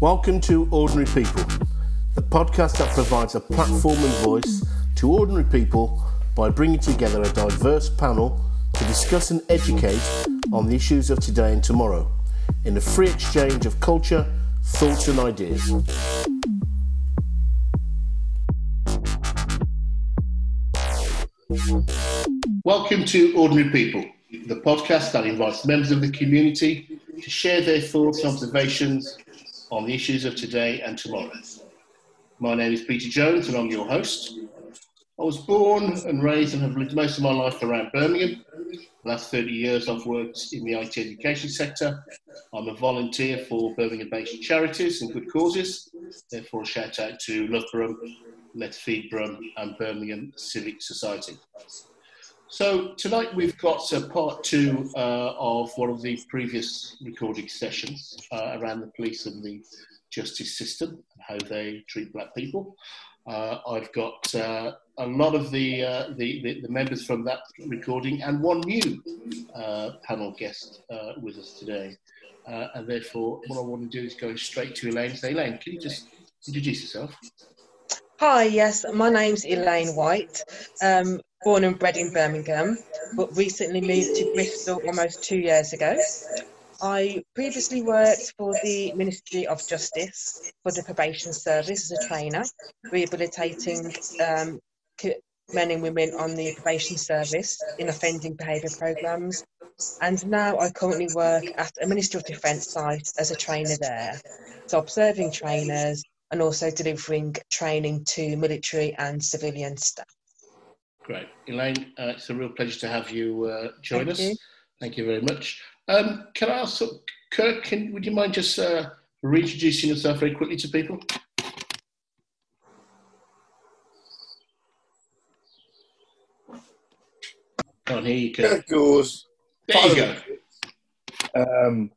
Welcome to Ordinary People, the podcast that provides a platform and voice to ordinary people by bringing together a diverse panel to discuss and educate on the issues of today and tomorrow in a free exchange of culture, thoughts, and ideas. Welcome to Ordinary People, the podcast that invites members of the community to share their thoughts and observations on the issues of today and tomorrow. My name is Peter Jones and I'm your host. I was born and raised and have lived most of my life around Birmingham. The last 30 years I've worked in the IT education sector. I'm a volunteer for Birmingham based charities and good causes. Therefore, a shout out to Loughborough, Feed Brum and Birmingham Civic Society. So tonight we've got uh, part two uh, of one of the previous recording sessions uh, around the police and the justice system and how they treat black people. Uh, I've got uh, a lot of the, uh, the, the, the, members from that recording and one new panel guest with us today. and therefore, what I want to do is go straight to Elaine. Say, Elaine, can you just introduce yourself? Hi, yes, my name's Elaine White. Um, born and bred in Birmingham, but recently moved to Bristol almost two years ago. I previously worked for the Ministry of Justice for the probation service as a trainer, rehabilitating um, men and women on the probation service in offending behaviour programmes. And now I currently work at a Ministry of Defence site as a trainer there. So observing trainers and also delivering training to military and civilian staff. Great. Elaine, uh, it's a real pleasure to have you uh, join Thank us. You. Thank you very much. Um, can I ask, Kirk, can, would you mind just uh, reintroducing yourself very quickly to people? On here you Kirk Goes. There you go. Um,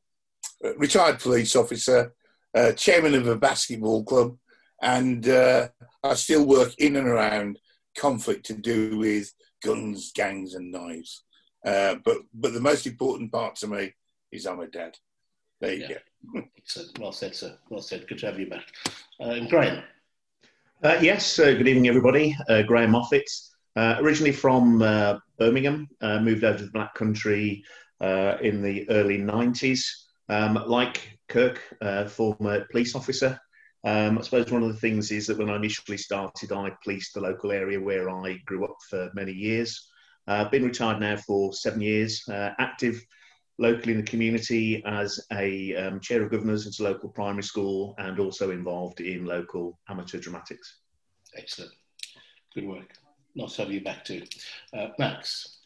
retired police officer, uh, chairman of a basketball club, and uh, I still work in and around conflict to do with guns, gangs, and knives. Uh, but but the most important part to me is I'm a dad. There you yeah. go. well said, sir. Well said. Good to have you back. Uh, and Graham. Uh, yes. Uh, good evening, everybody. Uh, Graham Moffat. Uh, originally from Birmingham, moved over to the Black Country in the early 90s. Um, like Kirk, former police officer, um, I suppose one of the things is that when I initially started, I policed the local area where I grew up for many years. I've uh, been retired now for seven years, uh, active locally in the community as a um, chair of governors at a local primary school and also involved in local amateur dramatics. Excellent. Good work. Nice to have you back too. Uh, Max.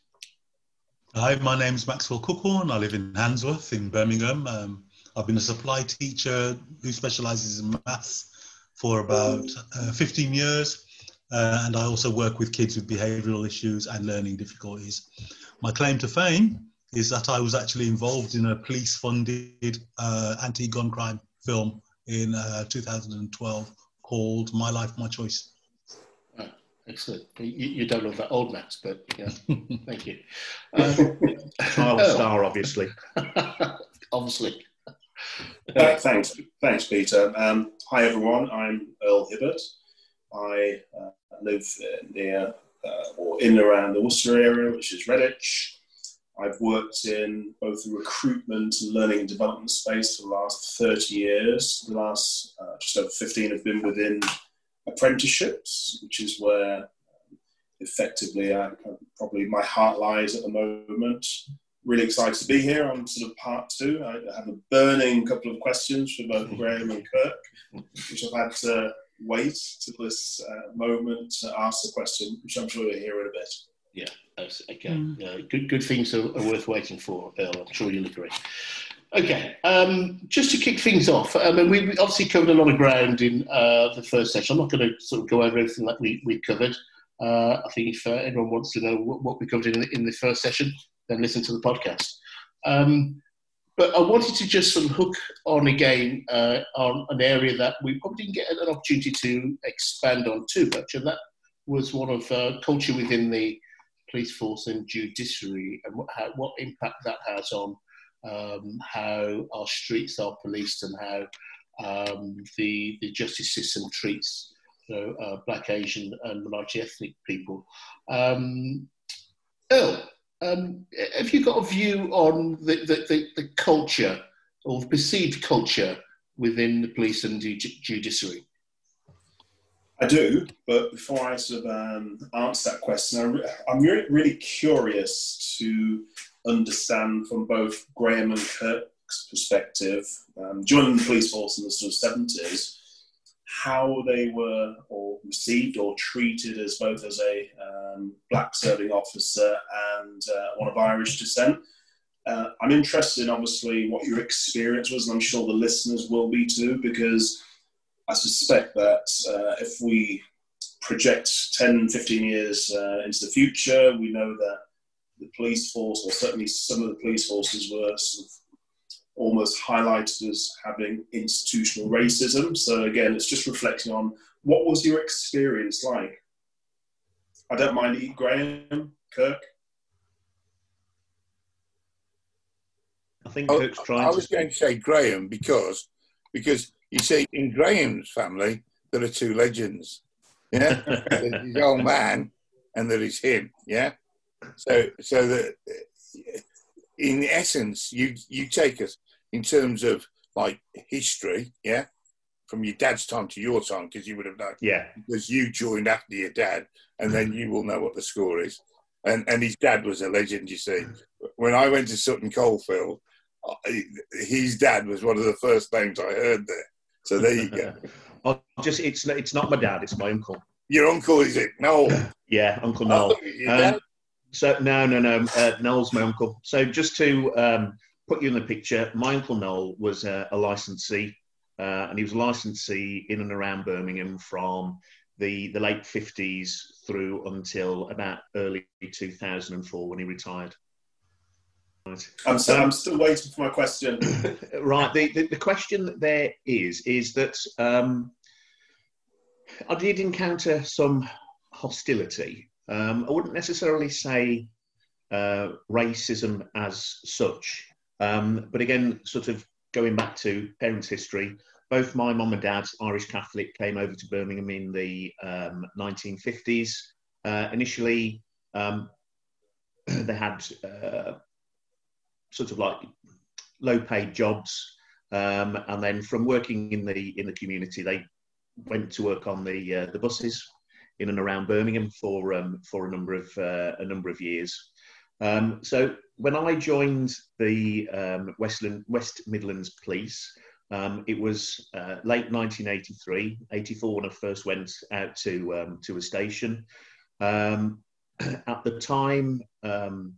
Hi, my name is Maxwell Cookhorn. I live in Handsworth in Birmingham. Um, I've been a supply teacher who specializes in maths for about uh, 15 years. Uh, and I also work with kids with behavioral issues and learning difficulties. My claim to fame is that I was actually involved in a police funded uh, anti gun crime film in uh, 2012 called My Life, My Choice. Oh, excellent. You, you, don't love that old Max, but yeah, thank you. Um, Child star, obviously. obviously. Uh, thanks, thanks, Peter. Um, hi, everyone. I'm Earl Hibbert. I uh, live near uh, or in around the Worcester area, which is Redditch. I've worked in both the recruitment and learning and development space for the last 30 years. The last uh, just over 15 have been within apprenticeships, which is where um, effectively I, probably my heart lies at the moment really excited to be here I'm sort of part two. I have a burning couple of questions for both Graham and Kirk, which I've had to wait to this uh, moment to ask the question, which I'm sure you'll hear in a bit. Yeah, okay. Mm. good, good things are, are, worth waiting for, Earl. I'm sure you'll agree. Okay, um, just to kick things off, I mean, we obviously covered a lot of ground in uh, the first session. I'm not going to sort of go over everything that we, we covered. Uh, I think if uh, anyone wants to know what, what we covered in the, in the first session, then listen to the podcast. Um, but I wanted to just sort of hook on again uh, on an area that we probably didn't get an opportunity to expand on too much, and that was one of uh, culture within the police force and judiciary, and what, how, what impact that has on um, how our streets are policed and how um, the the justice system treats you know, uh, black, Asian, and minority ethnic people. Um, Earl, um, have you got a view on the, the, the, the, culture or the perceived culture within the police and the judiciary? I do, but before I sort of um, answer that question, I am really, really curious to understand from both Graham and Kirk's perspective, um, joining the police force in the sort of 70s, how they were or received or treated as both as a um, black serving officer and uh, one of Irish descent. Uh, I'm interested in obviously what your experience was, and I'm sure the listeners will be too, because I suspect that uh, if we project 10, 15 years uh, into the future, we know that the police force, or certainly some of the police forces, were sort of almost highlighted as having institutional racism. So again, it's just reflecting on what was your experience like. I don't mind eat Graham, Kirk. I think oh, Kirk's trying. I was to... going to say Graham because because you see, in Graham's family, there are two legends. Yeah, there's his old man, and there is him. Yeah, so so that in essence, you you take us in terms of like history. Yeah, from your dad's time to your time, because you would have known. Yeah, because you joined after your dad, and then you will know what the score is. And and his dad was a legend. You see, when I went to Sutton Coldfield, his dad was one of the first names I heard there. So there you go. oh, just it's it's not my dad; it's my uncle. Your uncle is it? No. yeah, Uncle Noel. Um, so no, no, no. Uh, Noel's my uncle. So just to um, put you in the picture, my uncle Noel was a, a licensee, uh, and he was a licensee in and around Birmingham from the the late fifties through until about early two thousand and four when he retired. Right. I'm, so, um, I'm still waiting for my question. right. The, the, the, question that there is is that um, I did encounter some hostility. Um, I wouldn't necessarily say uh, racism as such, um, but again, sort of going back to parents' history, both my mum and dad, Irish Catholic, came over to Birmingham in the 1950s. Um, uh, initially, um, they had uh, sort of like low paid jobs. Um, and then from working in the in the community, they went to work on the uh, the buses in and around Birmingham for um, for a number of uh, a number of years. Um, so when I joined the um, Westland, West Midlands Police, um, it was uh, late 1983, 84 when I first went out to um, to a station. Um, at the time, um,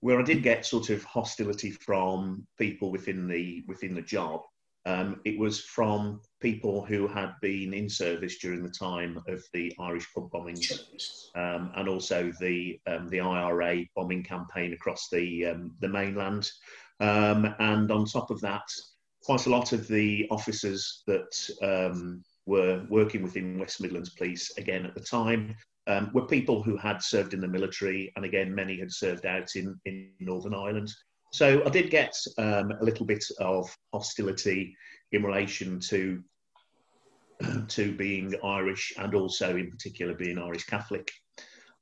where I did get sort of hostility from people within the within the job. Um, it was from people who had been in service during the time of the Irish pub bombings, um, and also the um, the IRA bombing campaign across the um, the mainland. Um, and on top of that, quite a lot of the officers that were working within West Midlands Police again at the time um, were people who had served in the military, and again, many had served out in, in Northern Ireland. So I did get um, a little bit of hostility in relation to to being Irish and also, in particular, being Irish Catholic.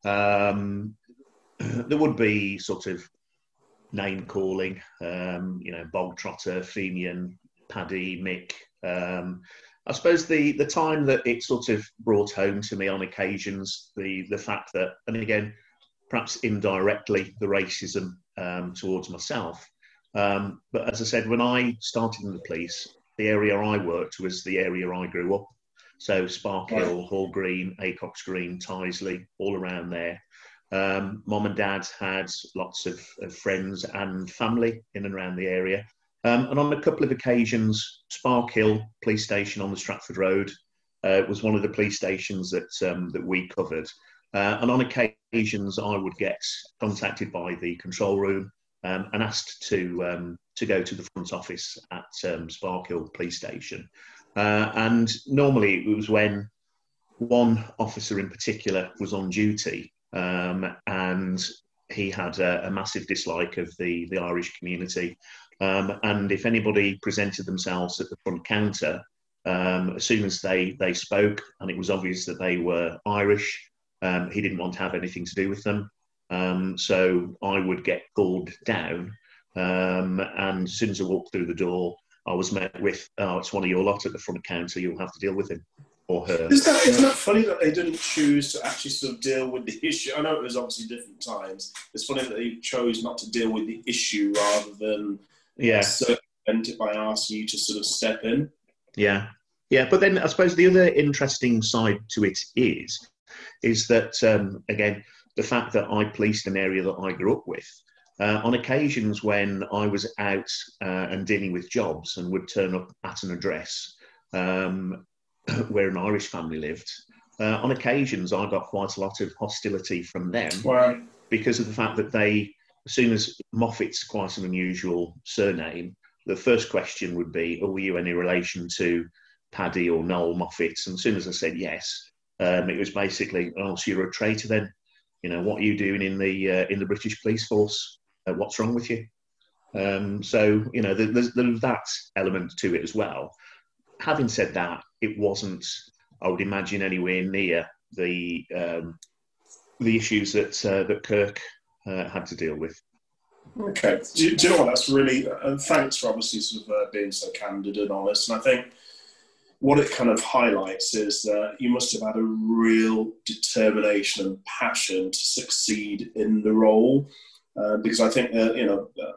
Um, there would be sort of name calling, um, you know, Bog Trotter, Fenian, Paddy, Mick, um, I suppose the the time that it sort of brought home to me on occasions the the fact that, and again, perhaps indirectly, the racism um, towards myself. Um, but as I said, when I started in the police, the area I worked was the area I grew up. So Sparkhill, right. Hall Green, Acocks Green, Tyseley, all around there. Um, Mom and Dad had lots of, of, friends and family in and around the area. Um, and on a couple of occasions, Sparkhill Police Station on the Stratford Road uh, was one of the police stations that um, that we covered. Uh, and on occasions, I would get contacted by the control room um, and asked to um, to go to the front office at um, Sparkhill Police Station. Uh, and normally, it was when one officer in particular was on duty, um, and he had a, a, massive dislike of the, the Irish community Um, and if anybody presented themselves at the front counter, um, as soon as they, they spoke and it was obvious that they were Irish, um, he didn't want to have anything to do with them. Um, so I would get called down. Um, and as soon as I walked through the door, I was met with, oh, it's one of your lot at the front counter, you'll have to deal with him or her. Is that, isn't that funny that they didn't choose to actually sort of deal with the issue? I know it was obviously different times. It's funny that they chose not to deal with the issue rather than yeah. circumvent it by asking you to sort of step in. Yeah. Yeah, but then I suppose the other interesting side to it is, is that um, again, the fact that I policed an area that I grew up with, uh, on occasions when I was out uh, and dealing with jobs and would turn up at an address um, where an Irish family lived, uh, on occasions I got quite a lot of hostility from them Wow. because of the fact that they, as soon as Moffat's quite an unusual surname, the first question would be, "Oh, were you any relation to Paddy or Noel Moffat?" And as soon as I said yes, um, it was basically, "Oh, so you're a traitor then? You know, what are you doing in the uh, in the British police force? Uh, what's wrong with you?" Um, so you know, there's, there's that element to it as well. Having said that, it wasn't, I would imagine, anywhere near the um, the issues that uh, that Kirk uh, had to deal with. Okay. Do you, do you know what? That's really, and thanks for obviously sort of uh, being so candid and honest. And I think what it kind of highlights is that you must have had a real determination and passion to succeed in the role. Uh, because I think that, you know, uh,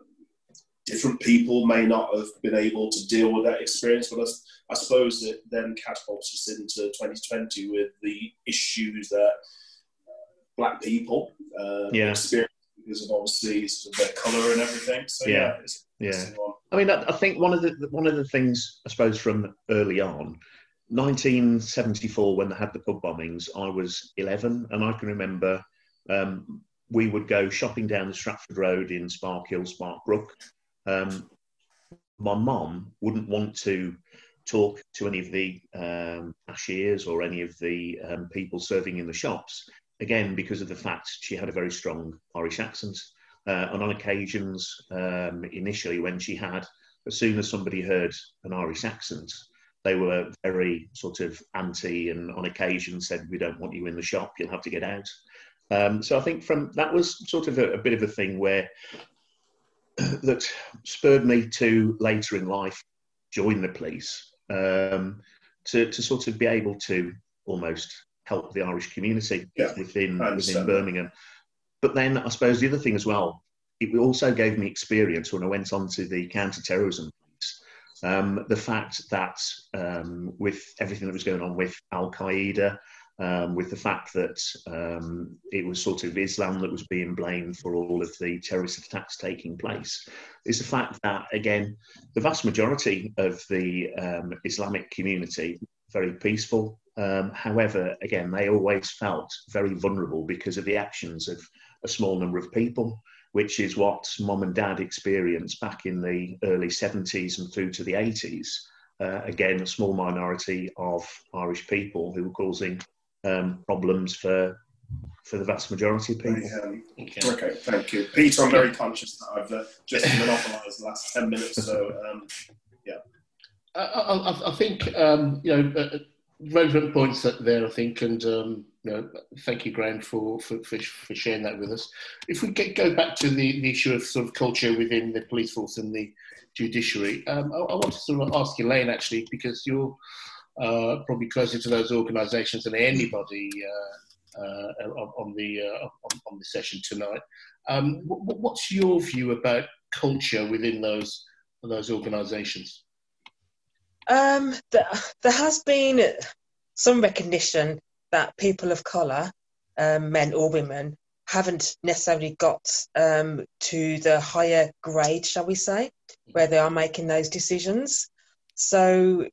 different people may not have been able to deal with that experience, but I suppose it then catapults us into 2020 with the issues that uh, black people uh, Yeah. experience because of obviously sort of their colour and everything. So yeah, Yeah. it's, Yeah. I mean, I, I think one of the one of the things I suppose from early on, 1974 when they had the pub bombings, I was 11, and I can remember um, we would go shopping down the Stratford Road in Sparkhill, Sparkbrook. Um, my mum wouldn't want to talk to any of the um, cashiers or any of the um, people serving in the shops, again because of the fact she had a very strong Irish accent. Uh, and on occasions, um, initially when she had, as soon as somebody heard an Irish accent, they were very sort of anti, and on occasion said, "We don't want you in the shop. You'll have to get out." Um, so I think from that was sort of a, a bit of a thing where that spurred me to later in life join the police um, to to sort of be able to almost help the Irish community Yeah, within within. Birmingham. But then I suppose the other thing as well, it also gave me experience when I went on to the counter-terrorism. Um, the fact that um, with everything that was going on with Al Qaeda, um, with the fact that um, it was sort of Islam that was being blamed for all of the terrorist attacks taking place, is the fact that again the vast majority of the um, Islamic community very peaceful. Um, however, again, they always felt very vulnerable because of the actions of a small number of people, which is what mom and dad experienced back in the early 70s and through to the 80s. Uh, again, a small minority of Irish people who were causing um, problems for for the vast majority of people. Um, Okay. okay, thank you. Peter, I'm very conscious that I've uh, just monopolised the last 10 minutes, so um, yeah. I, I, I think um, you know uh, relevant points there. I think, and um, you know, thank you, Graham, for, for for sharing that with us. If we get, go back to the, the issue of sort of culture within the police force and the judiciary, um, I, I want to sort of ask Elaine actually because you're uh, probably closer to those organisations than anybody. Uh, uh, on, the uh, on, on the session tonight, um, what, what's your view about culture within those those organisations? Um, there, there has been some recognition that people of colour, um, men or women, haven't necessarily got um, to the higher grade, shall we say, where they are making those decisions. So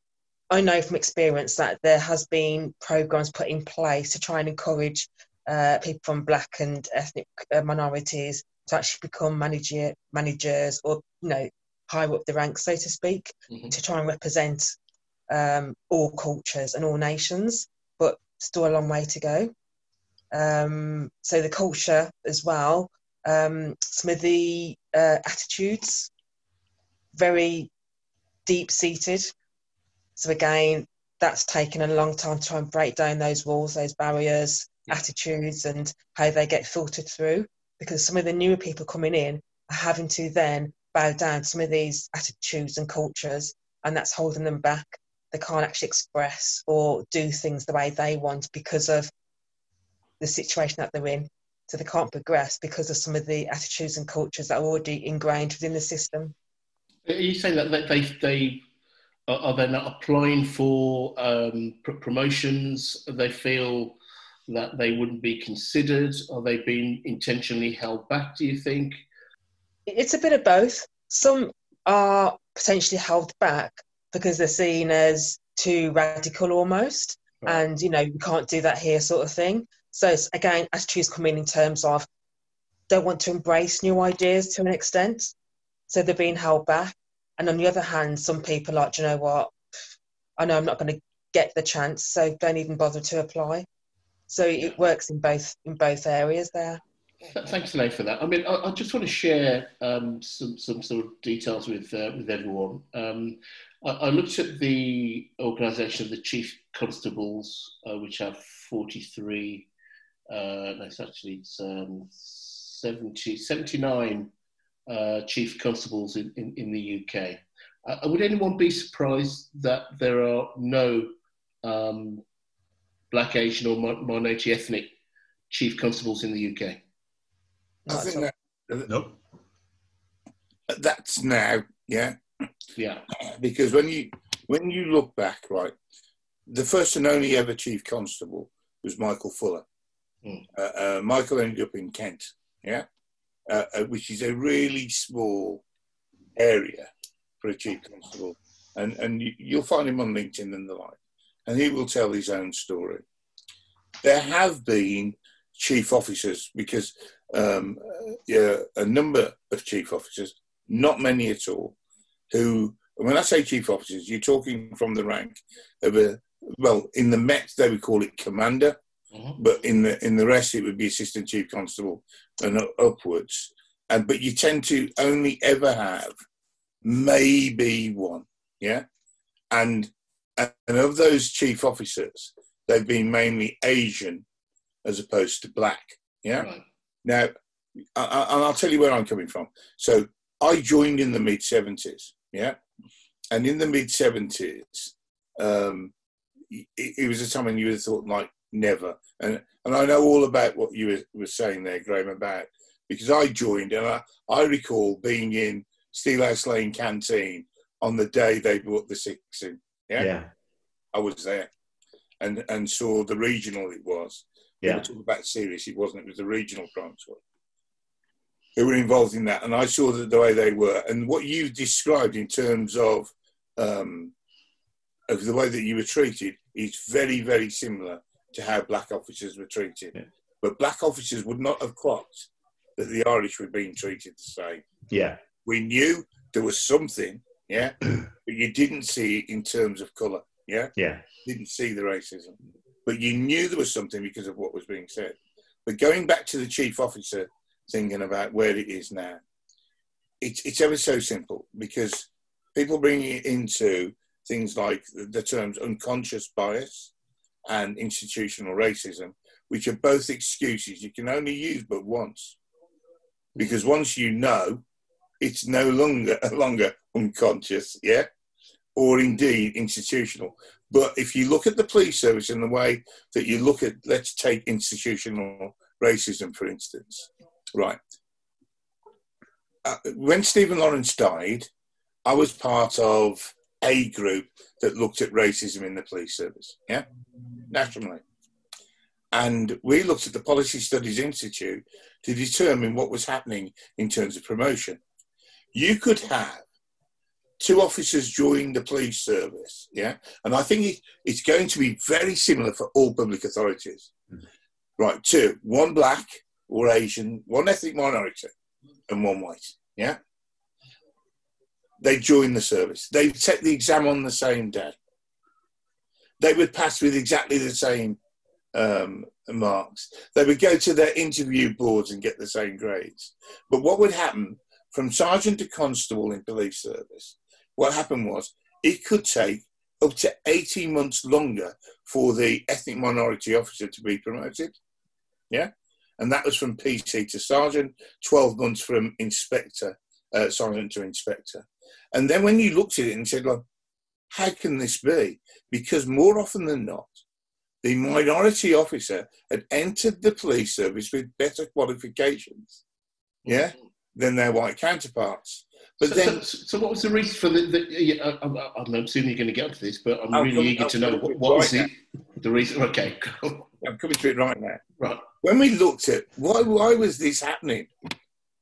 I know from experience that there has been programs put in place to try and encourage uh, people from black and ethnic uh, minorities to actually become manager managers or you know higher up the ranks, so to speak, Mhm. to try and represent um, all cultures and all nations, but still a long way to go. Um, so the culture as well, um, some of the uh, attitudes very deep seated. So again, that's taken a long time to try and break down those walls, those barriers, attitudes, and how they get filtered through. Because some of the newer people coming in are having to then bow down to some of these attitudes and cultures, and that's holding them back. They can't actually express or do things the way they want because of the situation that they're in. So they can't progress because of some of the attitudes and cultures that are already ingrained within the system. Are you saying that they they are they not applying for um, pr- promotions? They feel that they wouldn't be considered. Are they being intentionally held back? Do you think? It's a bit of both. Some are potentially held back because they're seen as too radical almost, right. and you know you can't do that here, sort of thing. So again, attitudes come in in terms of don't want to embrace new ideas to an extent, so they're being held back. And on the other hand, some people are like, you know what, I know I'm not going to get the chance, so don't even bother to apply. So it works in both in both areas there. Thanks, Elaine, for that. I mean, I, I just want to share um, some, some sort of details with uh, with everyone. Um, I, I, looked at the organisation of the chief constables, uh, which have 43, uh, actually it's, um, 70, 79 uh, chief constables in, in, in the UK. Uh, would anyone be surprised that there are no um, black, Asian, or minority ethnic chief constables in the UK? I think that, nope. That's now, yeah, yeah. Because when you when you look back, right, the first and only ever chief constable was Michael Fuller. Mm. Uh, uh, Michael ended up in Kent, yeah, uh, uh, which is a really small area for a chief constable, and and you, will find him on LinkedIn and the like, and he will tell his own story. There have been chief officers because um, yeah, a number of chief officers, not many at all, who, when I say chief officers, you're talking from the rank of a, well, in the Met they would call it commander, mm-hmm. but in the in the rest it would be assistant chief constable and upwards. And but you tend to only ever have maybe one, yeah, and and of those chief officers, they've been mainly Asian as opposed to black, yeah. Right. Now, I, and I'll tell you where I'm coming from. So I joined in the mid 70s, yeah? And in the mid 70s, um, it, it, was a time when you would have thought, like, never. And, and I know all about what you were, were saying there, Graham, about because I joined and I, I recall being in Steelhouse Lane canteen on the day they brought the six in. Yeah. yeah. I was there and, and saw the regional it was. Yeah. Talk about serious, it wasn't. It was the regional crime squad who were involved in that, and I saw the, the way they were, and what you described in terms of um, of the way that you were treated is very, very similar to how black officers were treated. Yeah. But black officers would not have clocked that the Irish were being treated the same. Yeah, we knew there was something, yeah, but you didn't see it in terms of colour. Yeah, yeah, didn't see the racism but you knew there was something because of what was being said. But going back to the chief officer thinking about where it is now, it's, it's ever so simple because people bring it into things like the terms unconscious bias and institutional racism, which are both excuses you can only use but once. Because once you know, it's no longer longer unconscious, yeah, or indeed institutional. But if you look at the police service in the way that you look at, let's take institutional racism, for instance, right? Uh, when Stephen Lawrence died, I was part of a group that looked at racism in the police service, yeah, nationally. And we looked at the Policy Studies Institute to determine what was happening in terms of promotion. You could have two officers join the police service, yeah, and I think it, it's going to be very similar for all public authorities. Mm-hmm. Right, two, one black or Asian, one ethnic minority, and one white, yeah. They join the service. They take the exam on the same day. They would pass with exactly the same um, marks. They would go to their interview boards and get the same grades. But what would happen from sergeant to constable in police service, what happened was it could take up to 18 months longer for the ethnic minority officer to be promoted. Yeah? And that was from PC to sergeant, 12 months from inspector, uh, sergeant to inspector. And then when you looked at it and said, well, how can this be? Because more often than not, the minority officer had entered the police service with better qualifications, yeah, than their white counterparts. But so, then, so, so, what was the reason for the? the yeah, I, I'm, I'm assuming you're going to get onto this, but I'm I'll really come- eager I'll to know what, what it was the, the reason. Okay. I'm coming to it right now. right. when we looked at why, why was this happening,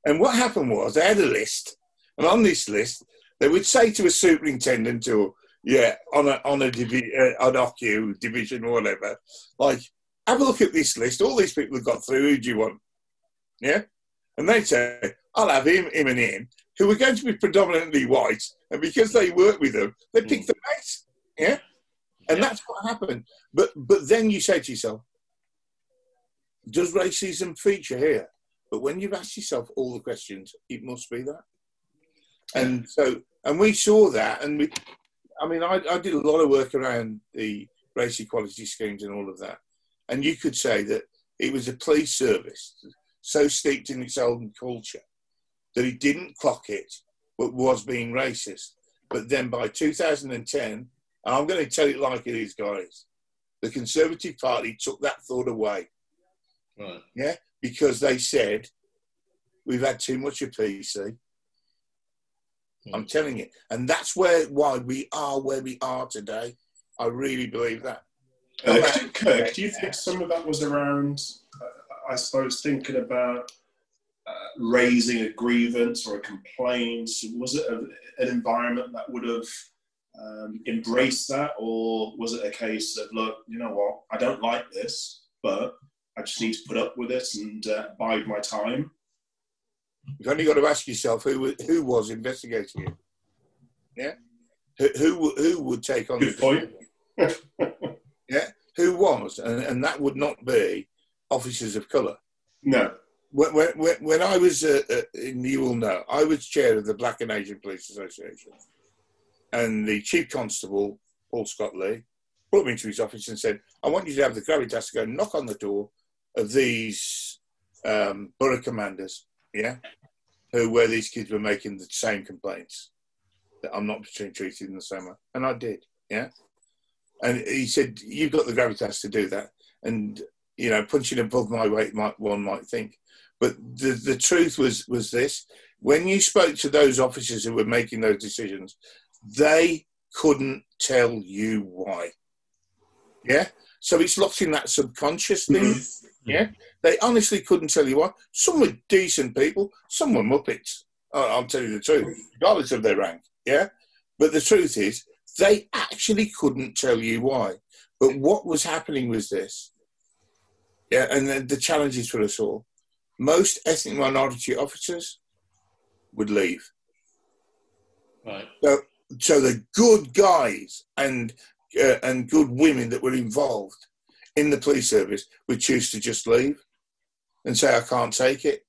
and what happened was they had a list, and on this list they would say to a superintendent or yeah on a on a divi- uh, on OCU division or whatever, like have a look at this list. All these people have got through. Who do you want? Yeah, and they say I'll have him, him, and him, who are going to be predominantly white, and because they work with them, they hmm. pick the best. Yeah, and Yeah. that's what happened. But but then you say to yourself, does racism feature here? But when you've asked yourself all the questions, it must be that. And so, and we saw that, and we, I mean, I, I did a lot of work around the race equality schemes and all of that. And you could say that it was a police service so steeped in its own culture that he didn't clock it, but was being racist. But then by 2010, and I'm going to tell it like it is, guys, the Conservative Party took that thought away Right. Yeah, because they said we've had too much of PC. I'm telling you, and that's where why we are where we are today. I really believe that. Uh, Kirk, Kirk, do you think some of that was around, uh, I suppose, thinking about uh, raising a grievance or a complaint? Was it a, an environment that would have um, embraced that, or was it a case of, look, you know what, I don't like this, but I just need to put up with it and uh, bide my time? You've only got to ask yourself who who was investigating you. Yeah, who who, who would take on Good the point. Yeah, who was, and, and that would not be officers of colour. No. When, when, when I was, uh, uh, you will know, I was chair of the Black and Asian Police Association, and the chief constable, Paul Scott Lee, brought me into his office and said, "I want you to have the gravitas to go knock on the door of these um, borough commanders, yeah, who where these kids were making the same complaints that I'm not being treated in the same way," and I did, yeah. And he said, "You've got the gravitas to do that," and you know, punching above my weight, might one might think. But the, the truth was was this: when you spoke to those officers who were making those decisions, they couldn't tell you why. Yeah, so it's locked in that subconscious thing. Mm-hmm. Yeah, they honestly couldn't tell you why. Some were decent people, some were muppets. I'll tell you the truth, regardless of their rank. Yeah, but the truth is, they actually couldn't tell you why. But what was happening was this. Yeah, and the, the challenges for us all. Most ethnic minority officers would leave. Right. So, so the good guys and uh, and good women that were involved in the police service would choose to just leave and say, "I can't take it,"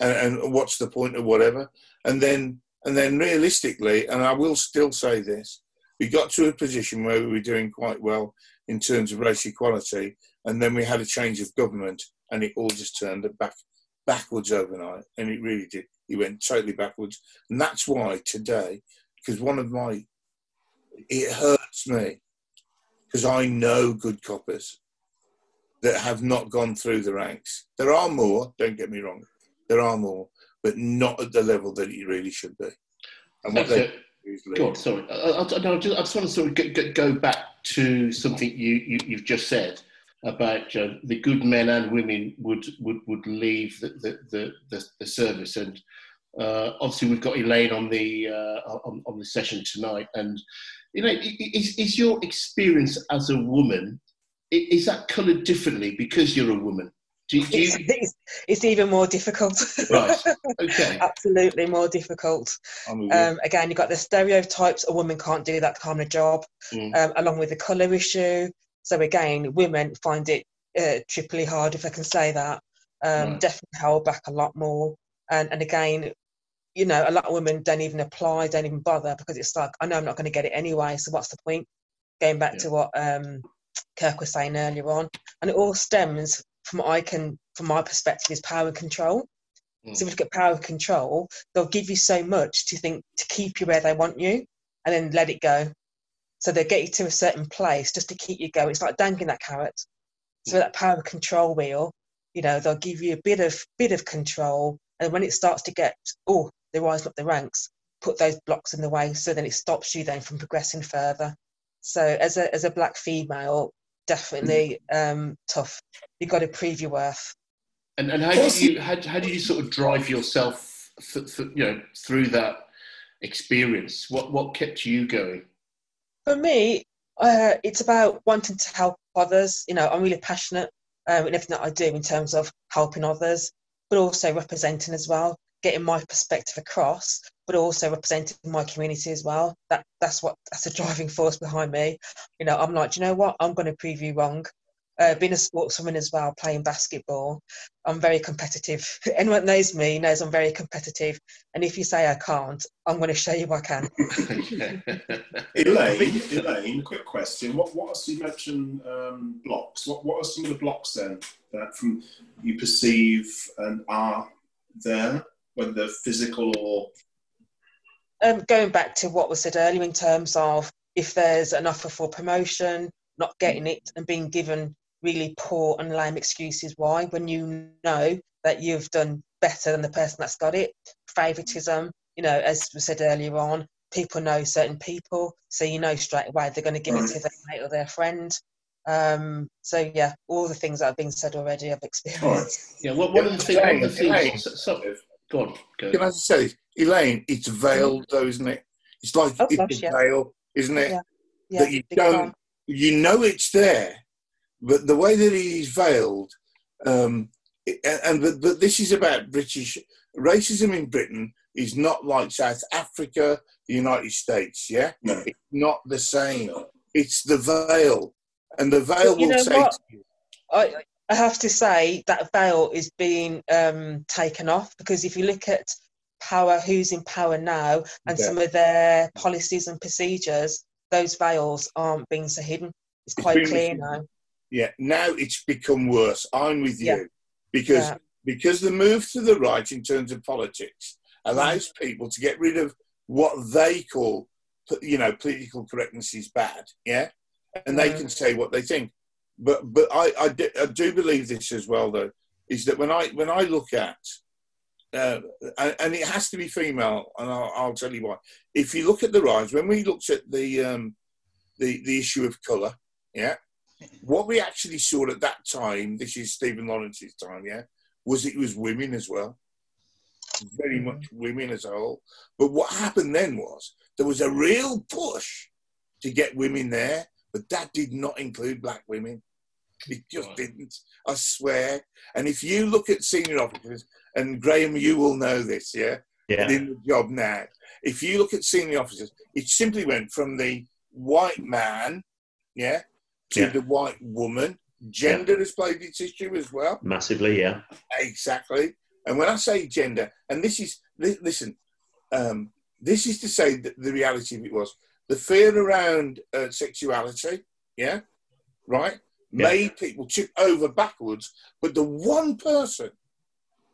and, and what's the point of whatever? And then and then realistically, and I will still say this, we got to a position where we were doing quite well in terms of race equality, and then we had a change of government, and it all just turned back backwards overnight, and it really did. He went totally backwards, and that's why today, because one of my, it hurts me, because I know good coppers that have not gone through the ranks. There are more. Don't get me wrong, there are more, but not at the level that it really should be. And what they Kirk. do is leave. Go on, sorry. I, I, I, just, I just want to sort of go, go, go back to something you, you, you've just said about uh, the good men and women would, would, would leave the, the, the, the, the service. And uh, obviously, we've got Elaine on the, uh, on, on the session tonight. And, you know, i- i- is, is your experience as a woman, is that coloured differently because you're a woman? Do, you- do It's, you, it's, it's even more difficult. right, okay. Absolutely more difficult. I'm with you. Um, again, you've got the stereotypes a woman can't do that kind of job, Mm. um, along with the colour issue. So again, women find it uh, triply hard, if I can say that. Um, Right. Definitely held back a lot more. And, and again, you know, a lot of women don't even apply, don't even bother because it's like, I know I'm not going to get it anyway. So what's the point? Going back Yeah. to what um, Kirk was saying earlier on, and it all stems from I can, from my perspective, is power and control. Mm. So if you look at power and control, they'll give you so much to think to keep you where they want you, and then let it go. So they get you to a certain place just to keep you going. It's like dangling that carrot. So that power control wheel, you know, they'll give you a bit of bit of control, and when it starts to get, oh, they're rising up the ranks, put those blocks in the way, so then it stops you then from progressing further. So as a as a black female, definitely um, tough. You've got to prove your worth. And and how did you how, how did you sort of drive yourself th- th- you know through that experience? What what kept you going? For me, uh, it's about wanting to help others. You know, I'm really passionate um, in everything that I do in terms of helping others, but also representing as well, getting my perspective across, but also representing my community as well. That that's what that's a driving force behind me. You know, I'm like, you know what? I'm going to prove you wrong. Uh, being a sportswoman as well, playing basketball, I'm very competitive. Anyone that knows me knows I'm very competitive. And if you say I can't, I'm going to show you I can. Elaine, Elaine, quick question. What what else you mentioned um, blocks? What what are some of the blocks then that from you perceive and are there, whether they're physical or um, going back to what was said earlier in terms of if there's an offer for promotion, not getting it and being given really poor and lame excuses why, when you know that you've done better than the person that's got it. Favoritism, you know, as we said earlier on, people know certain people, so you know straight away they're going to give it to their mate or their friend. Um, so yeah, all the things that have been said already, I've experienced. yeah, what, one of the things, one of the Elaine. So, so, go on, go. Can I just say, Elaine, it's veiled though, isn't it? It's like Oh, it's gosh, a yeah. veil, isn't it? Yeah. Yeah, that you don't, time. you know it's there, but the way that he's veiled, um, and, and but, but this is about British racism in Britain is not like South Africa, the United States. Yeah, no? it's not the same. It's the veil, and the veil But you will know say what? to you, I, I have to say that veil is being um, taken off because if you look at power, who's in power now, and Yeah. some of their policies and procedures, those veils aren't being so hidden. It's quite been clear now. Yeah, now it's become worse. I'm with you Yeah. because Yeah. because the move to the right in terms of politics allows people to get rid of what they call, you know, political correctness is bad. Yeah, and they Mhm. can say what they think. But but I I do, I do believe this as well though is that when I when I look at uh, and, and it has to be female, and I'll, I'll tell you why. If you look at the rise, when we looked at the um, the the issue of colour, yeah, what we actually saw at that time, this is Stephen Lawrence's time, yeah, was it was women as well, very mm-hmm. much women as a whole. But what happened then was there was a real push to get women there, but that did not include black women. It just Right. didn't. I swear. And if you look at senior officers, and Graham, you will know this, yeah, Yeah. in the job now. If you look at senior officers, it simply went from the white man, yeah, to Yeah. the white woman. Gender has played its issue as well. Massively, yeah. Exactly. And when I say gender, and this is li- listen, um, this is to say that the reality of it was the fear around uh, sexuality, yeah, right, Yeah. made people tip over backwards. But the one person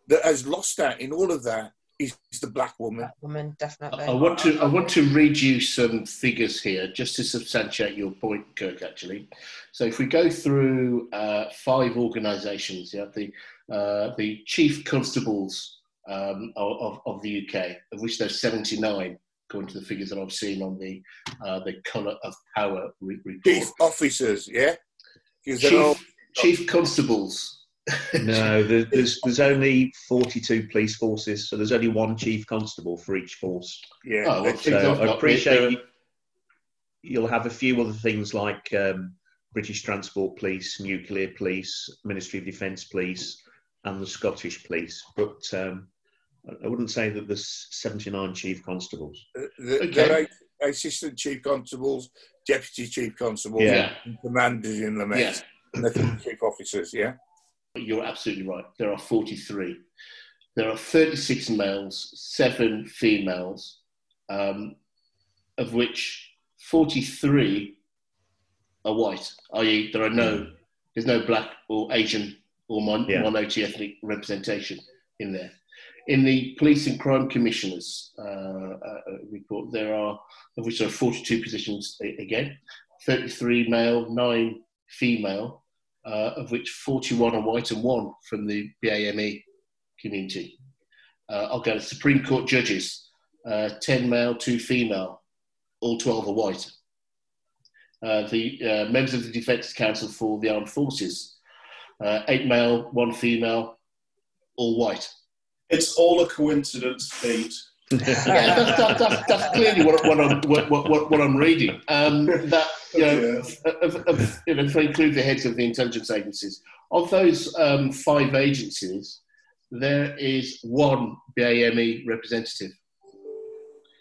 that has lost out in all of that is the black woman. Black woman, definitely. I want to I want to read you some figures here just to substantiate your point, Kirk. Actually, so if we go through uh, five organisations, you have the uh, the chief constables um, of, of, of the UK, of which there's 79, according to the figures that I've seen on the uh, the colour of power report. Chief officers, yeah, because they're all Chief, chief constables. No, there's there's only 42 police forces, so there's only one chief constable for each force. yeah. Oh, well, So I've I got, appreciate you, you'll have a few other things like um, British Transport Police, Nuclear Police, Ministry of Defence Police, and the Scottish Police. But um, I- I wouldn't say that there's 79 chief constables. the, Okay. they're assistant chief constables, deputy chief constables, Yeah. commanders in the Met, Yeah. and the chief officers, yeah. You're absolutely right. There are 43. there are 36 males, seven females, um, of which 43 are white, i.e., there are no, there's no black or Asian or mon- Yeah. minority ethnic representation in there. In the Police and Crime Commissioners uh, uh, report, there are, of which there are 42 positions again, 33 male, 9 female, uh, of which 41 are white and 1 from the BAME community. Uh, I'll go to Supreme Court judges, uh, 10 male, 2 female, all 12 are white. Uh, the uh, members of the Defence Council for the Armed Forces, uh, 8 male, 1 female, all white. It's all a coincidence, Pete. yeah, that's, that, that's, that's clearly what, what, I'm, what, what, what I'm reading. Um, that you know, of, of, you know, if I include the heads of the intelligence agencies, of those um, five agencies, there is one BAME representative.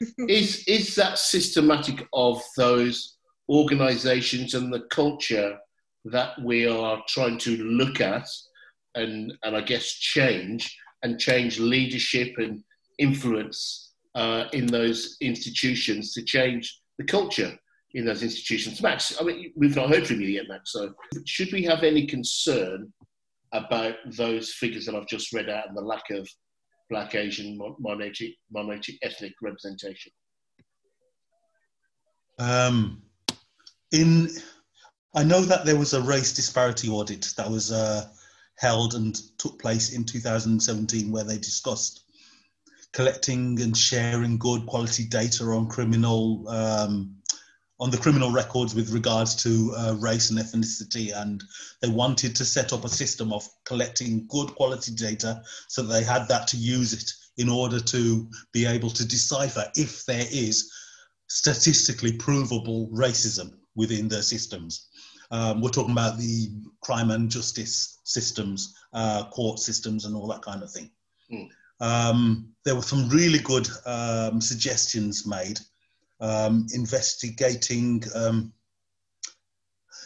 is is that systematic of those organisations and the culture that we are trying to look at and and I guess change and change leadership and influence uh, in those institutions to change the culture in those institutions. Max, I mean, we've not heard from you yet, Max. So, should we have any concern about those figures that I've just read out and the lack of black, Asian, minority, minority ethnic representation? Um, in, I know that there was a race disparity audit that was uh, held and took place in 2017 where they discussed collecting and sharing good quality data on criminal um, on the criminal records with regards to uh, race and ethnicity and they wanted to set up a system of collecting good quality data so they had that to use it in order to be able to decipher if there is statistically provable racism within their systems um, we're talking about the crime and justice systems uh, court systems and all that kind of thing Mm. um, there were some really good um, suggestions made um, investigating. Um,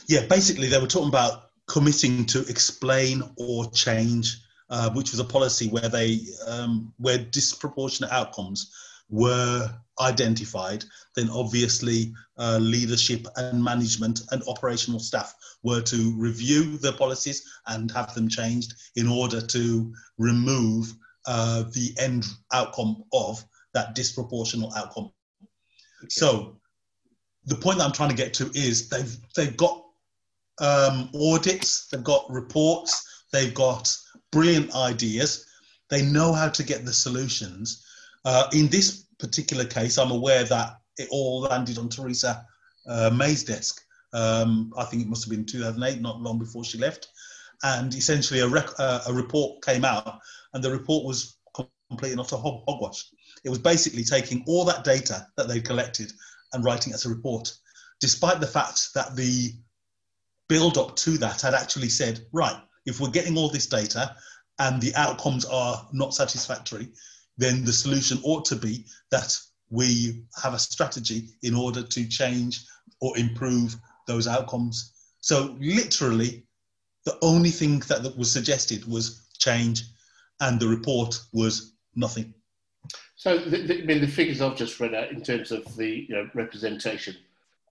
yeah, basically, they were talking about committing to explain or change, uh, which was a policy where they um, where disproportionate outcomes were identified. Then, obviously, uh, leadership and management and operational staff were to review the policies and have them changed in order to remove uh, the end outcome of that disproportional outcome. So the point that I'm trying to get to is they've they've got um, audits, they've got reports, they've got brilliant ideas, they know how to get the solutions. Uh, in this particular case, I'm aware that it all landed on Theresa uh, May's desk. Um, I think it must have been 2008, not long before she left. And essentially, a, rec- uh, a report came out, and the report was complete and utter hog- hogwash. It was basically taking all that data that they'd collected and writing it as a report, despite the fact that the build up to that had actually said, right, if we're getting all this data and the outcomes are not satisfactory, then the solution ought to be that we have a strategy in order to change or improve those outcomes. So, literally, the only thing that, that was suggested was change, and the report was nothing. So, the, the, I mean, the figures I've just read out in terms of the you know, representation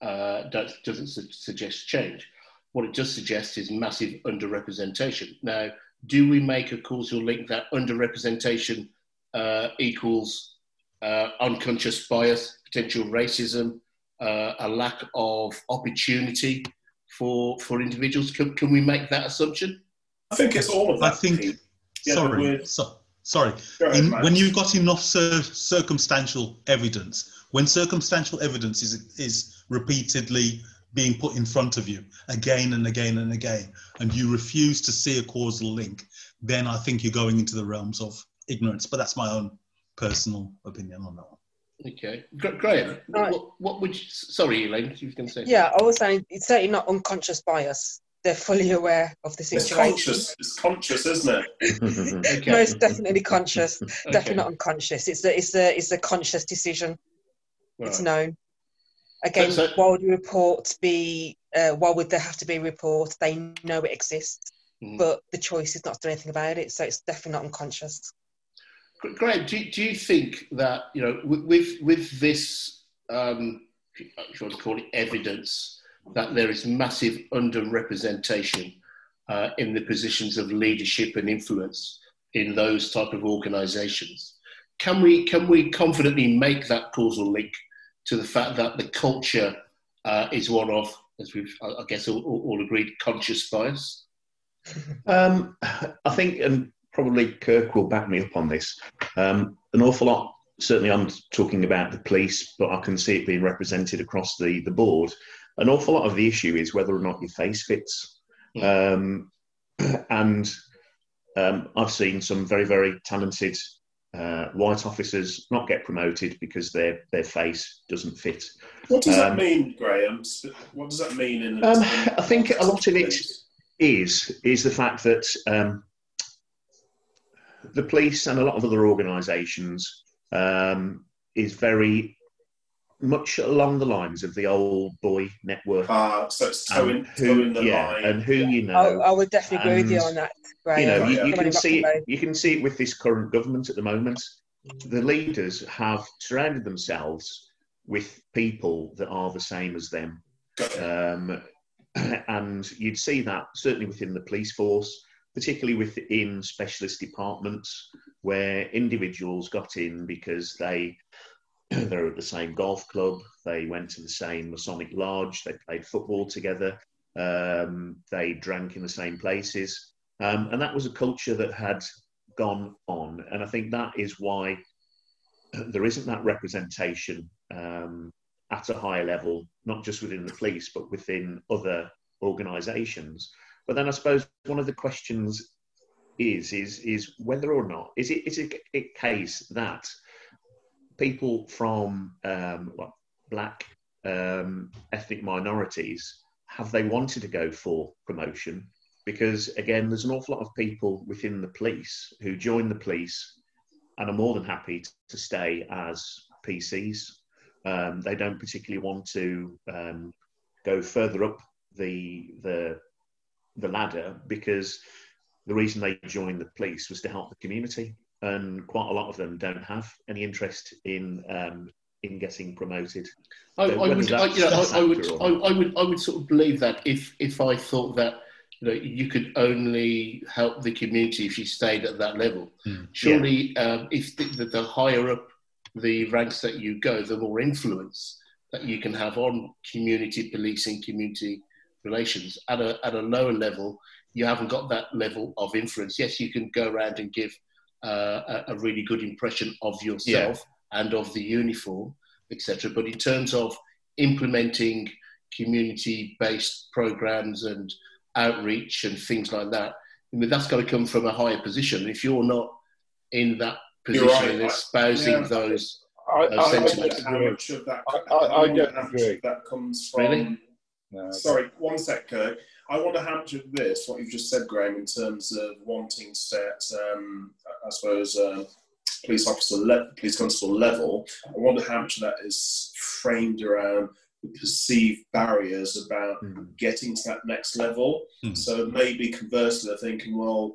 uh, don't, doesn't su- suggest change. What it does suggest is massive underrepresentation. Now, do we make a causal link that underrepresentation uh, equals uh, unconscious bias, potential racism, uh, a lack of opportunity for for individuals? Can, can we make that assumption? I think it's all of that. I think- Yeah, sorry, so, sorry. Go ahead, In, when you've got enough cir- circumstantial evidence, when circumstantial evidence is is repeatedly being put in front of you again and again and again, and you refuse to see a causal link, then I think you're going into the realms of ignorance. But that's my own personal opinion on that one. Okay, Gra- Graham, Right. what, what would you, sorry, Elaine, you were going to say? Yeah, I was saying it's certainly not unconscious bias. They're fully aware of the It's situation. conscious. It's conscious, isn't it? Okay. Most definitely conscious. Definitely Okay. not unconscious. It's a it's a it's a conscious decision. It's known. Again, So- so- why would a report be? Uh, why would there have to be a report? They know it exists, Mhm. but the choice is not to do anything about it. So it's definitely not unconscious. Graham, do, do you think that you know with with this, um, if you want to call it evidence, that there is massive underrepresentation uh, in the positions of leadership and influence in those type of organisations? Can we can we confidently make that causal link to the fact that the culture uh, is one of, as we've I guess all, all agreed, conscious bias? Um, I think, and probably Kirk will back me up on this. Um, an awful lot. Certainly, I'm talking about the police, but I can see it being represented across the the board. An awful lot of the issue is whether or not your face fits, mm. um, and um, I've seen some very very talented uh, white officers not get promoted because their their face doesn't fit. What does um, that mean, Graham? What does that mean? In, um, I think a lot of it is is the fact that um, the police and a lot of other organisations um, is very much along the lines of the old boy network. Ah, uh, so it's towing, who, towing the yeah, line. and who you know. I, I would definitely agree with you on that. Right. You know, you, you can see it, you can see it with this current government at the moment. The leaders have surrounded themselves with people that are the same as them. Um, and you'd see that certainly within the police force, particularly within specialist departments where individuals got in because they they're at the same golf club, they went to the same Masonic lodge, they played football together, um, they drank in the same places, um, and that was a culture that had gone on, and I think that is why there isn't that representation um, at a higher level, not just within the police, but within other organisations. But then I suppose one of the questions is is is whether or not is it is it a case that people from um, black um, ethnic minorities have they wanted to go for promotion because again there's an awful lot of people within the police who join the police and are more than happy to stay as PCs. Um, they don't particularly want to um, go further up the the the ladder because the reason they joined the police was to help the community, and quite a lot of them don't have any interest in um, in getting promoted. I, I would, I, you know, I, I would, I, I, would, I would sort of believe that if if I thought that you know you could only help the community if you stayed at that level. Mm. Surely, yeah. um, if the, the, the higher up the ranks that you go, the more influence that you can have on community policing, community relations. At a, at a lower level, you haven't got that level of influence. Yes, you can go around and give uh, a, a, really good impression of yourself yeah. and of the uniform, etc. But in terms of implementing community-based programs and outreach and things like that, I mean, that's got to come from a higher position. If you're not in that position right. and espousing yeah. those, I, those I, sentiments, I, I, don't agree. That comes from. Really? No, Sorry, one sec, Kirk. I wonder how much of this, what you've just said, Graham, in terms of wanting to set, um, I suppose, uh, police officer, le- police constable level, I wonder how much of that is framed around the perceived barriers about mm. getting to that next level. Mm. So maybe conversely, they're thinking, well,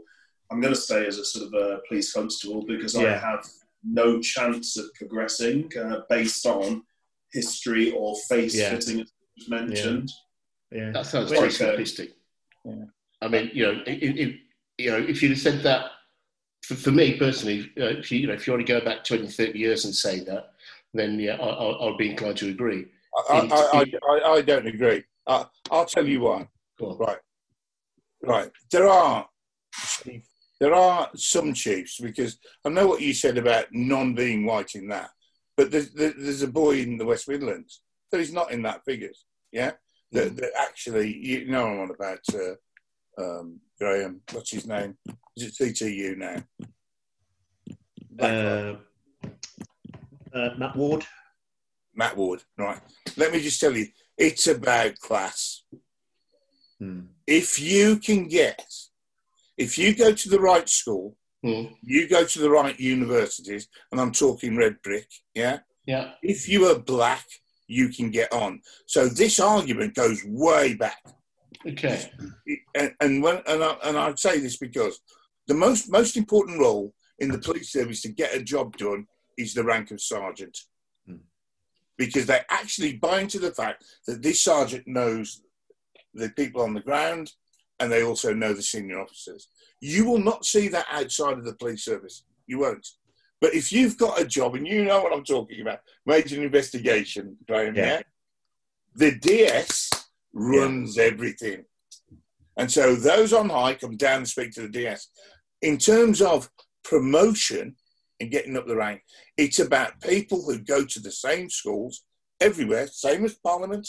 I'm going to stay as a sort of a police constable because yeah. I have no chance of progressing uh, based on history or face yeah. fitting, as mentioned. Yeah. Yeah. That sounds very simplistic. Yeah. I mean, you know, you know, if you'd have said that for, for me personally, uh, if you, you know, if you want to go back 20, 30 years and say that, then yeah, I, will be inclined to agree. I, in, I, in, I, I, don't agree. I, will tell you why. Right, right. There are there are some chiefs because I know what you said about non being white in that, but there's, there's a boy in the West Midlands that is not in that figures. Yeah, that, that actually, you know, I'm on about uh, um, Graham. What's his name? Is it CTU now? Uh, uh, Matt Ward. Matt Ward, right. Let me just tell you, it's about class. Hmm. If you can get, if you go to the right school, hmm. you go to the right universities, and I'm talking red brick, yeah? Yeah. If you are black, you can get on. So this argument goes way back. Okay. And, and when and I, and I say this because the most most important role in the police service to get a job done is the rank of sergeant. Hmm. Because they actually buy into the fact that this sergeant knows the people on the ground and they also know the senior officers. You will not see that outside of the police service. You won't. But if you've got a job and you know what I'm talking about, major investigation, Graham, yeah. yeah? The DS runs yeah. everything. And so those on high come down and speak to the DS. In terms of promotion and getting up the rank, it's about people who go to the same schools everywhere, same as Parliament,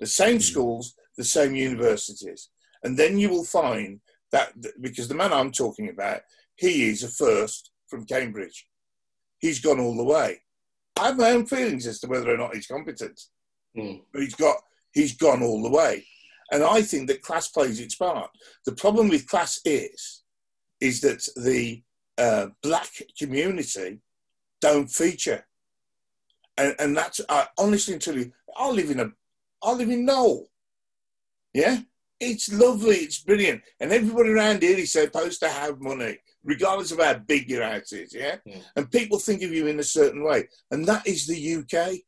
the same mm. schools, the same universities. And then you will find that, because the man I'm talking about, he is a first from Cambridge. He's gone all the way. I have my own feelings as to whether or not he's competent, mm. but he's got he's gone all the way. And I think that class plays its part. The problem with class is, is that the uh, black community don't feature, and and that's I honestly tell you, I live in a, I live in Knowle, yeah. It's lovely, it's brilliant, and everybody around here is supposed to have money regardless of how big your house is, yeah? yeah? And people think of you in a certain way. And that is the UK.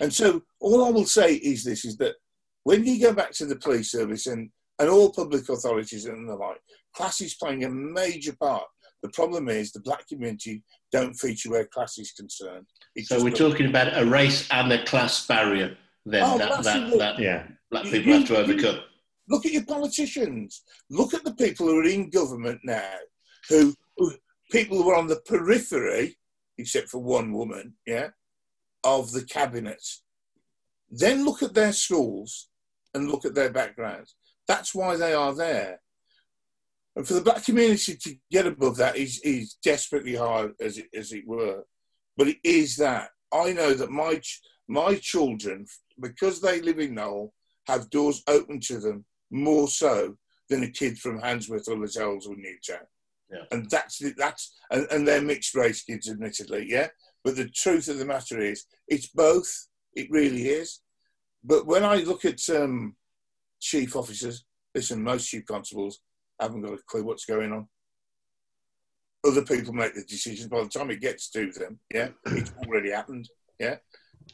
And so all I will say is this is that when you go back to the police service and, and all public authorities and the like, class is playing a major part. The problem is the black community don't feature where class is concerned. so we're talking about a race and a class barrier then oh, that, that, that, yeah. black people you, have to overcome. Look at your politicians. Look at the people who are in government now who, people were on the periphery, except for one woman, yeah, of the cabinet. Then look at their schools and look at their backgrounds. That's why they are there. And for the black community to get above that is, is desperately hard, as it, as it were. But it is that. I know that my, my children, because they live in Knowle, have doors open to them more so than a kid from Handsworth or Lozells or Newtown. Yeah. And that's the, that's and, and they're mixed race kids, admittedly, yeah. But the truth of the matter is, it's both. It really is. But when I look at um, chief officers, listen, most chief constables haven't got a clue what's going on. Other people make the decisions. By the time it gets to them, yeah, it's already happened. Yeah.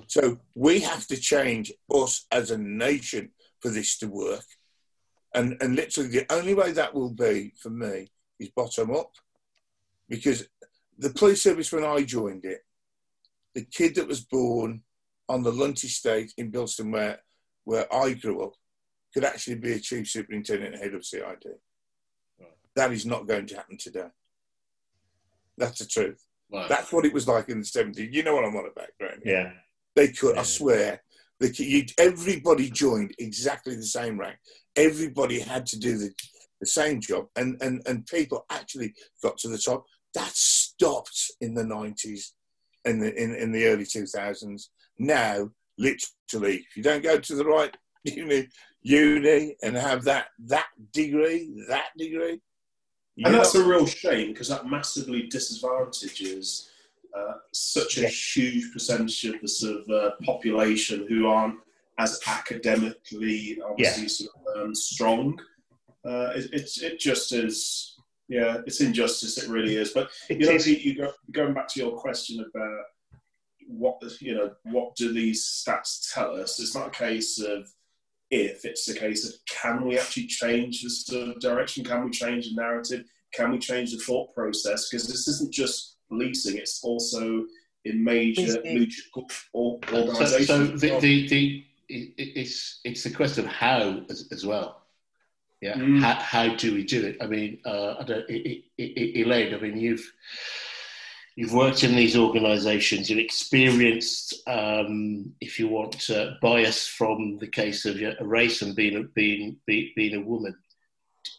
So we have to change us as a nation for this to work. And and literally the only way that will be for me is bottom up. Because the police service, when I joined it, the kid that was born on the Lunt estate in Bilston, where, where I grew up, could actually be a chief superintendent head of CID. Right. That is not going to happen today. That's the truth. Right. That's what it was like in the 70s. You know what I'm on about, Graham? Yeah. They could, yeah. I swear, they could, you, everybody joined exactly the same rank. Everybody had to do the the same job, and, and, and people actually got to the top. That stopped in the 90s, in the, in, in the early 2000s. Now, literally, if you don't go to the right uni, uni and have that, that degree, that degree. And that's a real shame because that massively disadvantages uh, such a yeah. huge percentage of the sort of uh, population who aren't as academically obviously yeah. sort of, um, strong uh, it, it's it just is yeah it's injustice it really is. But you know you go, going back to your question about what you know what do these stats tell us? It's not a case of if it's a case of can we actually change the sort of direction? Can we change the narrative? Can we change the thought process? Because this isn't just policing it's also in major musical organizations so, so the, the, the, it's it's a question of how as, as well yeah, mm. how, how, do we do it? I mean, uh, I it, it, Elaine. I mean, you've you've worked in these organisations. You've experienced, um, if you want, uh, bias from the case of a race and being a, being being a woman.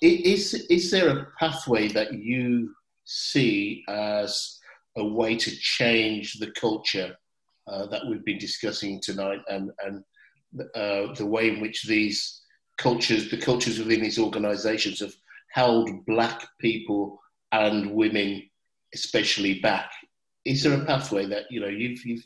Is is there a pathway that you see as a way to change the culture uh, that we've been discussing tonight, and and uh, the way in which these cultures, the cultures within these organisations have held black people and women, especially back. Is there a pathway that you know you've you've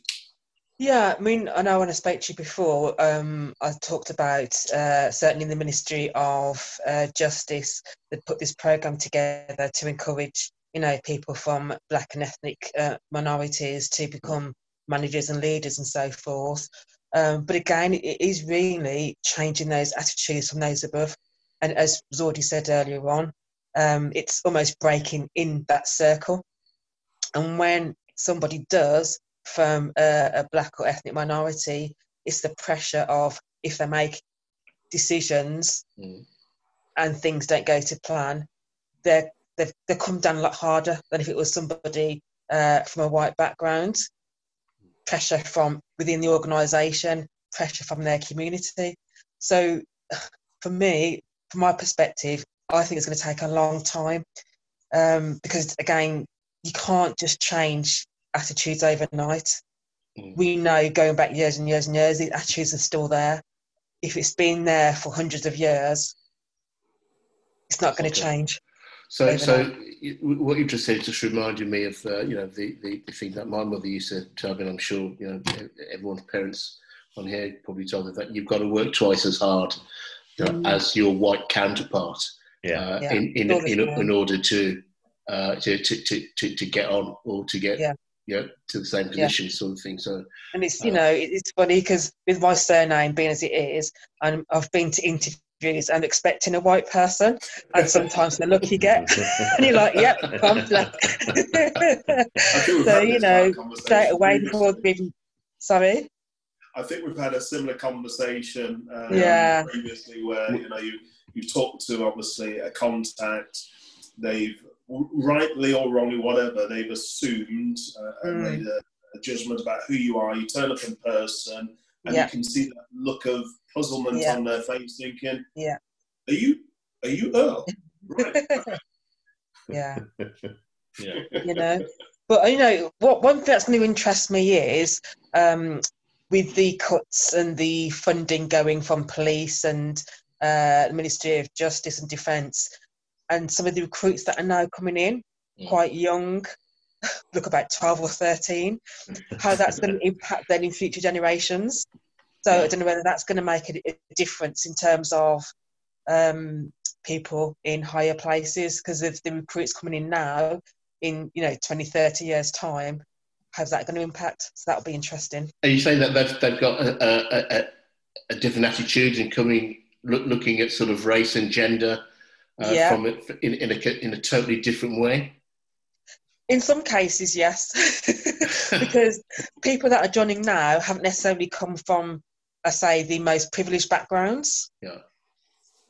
yeah, I mean, I know when I spoke to you before, um, I talked about uh, certainly the Ministry of uh, Justice that put this program together to encourage you know, people from black and ethnic uh, minorities to become managers and leaders and so forth. Um, but again, it is really changing those attitudes from those above. And as was already said earlier on, um, it's almost breaking in that circle. And when somebody does from a, a black or ethnic minority, it's the pressure of if they make decisions mm. and things don't go to plan, they're, they they come down a lot harder than if it was somebody uh, from a white background. Pressure from within the organisation, pressure from their community. So, for me, from my perspective, I think it's going to take a long time um, because, again, you can't just change attitudes overnight. Mm. We know going back years and years and years, the attitudes are still there. If it's been there for hundreds of years, it's not going to change. So, so what you just said just reminded me of uh, you know the, the, the, thing that my mother used to tell me. And I'm sure you know everyone's parents on here probably told them that you've got to work twice as hard mm. as your white counterpart yeah. Uh, yeah. in in, in, in, order to, uh, to, to, to to get on or to get yeah. You know, to the same position, yeah. sort of thing. So, and it's you uh, know it's funny because with my surname being as it is, and I've been to interviews and expecting a white person, and sometimes the look you get, and you're like, "Yep, I'm black." so you know, straight away before even. Sorry. I think we've had a similar conversation um, yeah. previously, where you know you you've talked to obviously a contact, they've rightly or wrongly, whatever, they've assumed uh, and mm. made a, a, judgment about who you are. You turn up in person, and yeah. you can see that look of puzzlement yeah. on their face, thinking, "Yeah, are you are you Earl?" right. yeah. yeah. You know, but you know what? One thing that's going to interest me is um, with the cuts and the funding going from police and uh, Ministry of Justice and Defence, and some of the recruits that are now coming in, mm. quite young, look about 12 or 13, how that's going to impact then in future generations. So I don't know whether that's going to make a, a difference in terms of um, people in higher places because if the recruits coming in now in you know 20 30 years time how's that going to impact so that'll be interesting are you saying that they've, they've got a, a, a, a different attitude in coming look, looking at sort of race and gender uh, yeah. from it in, in, a, in a totally different way? In some cases, yes, because people that are joining now haven't necessarily come from, I say, the most privileged backgrounds. Yeah.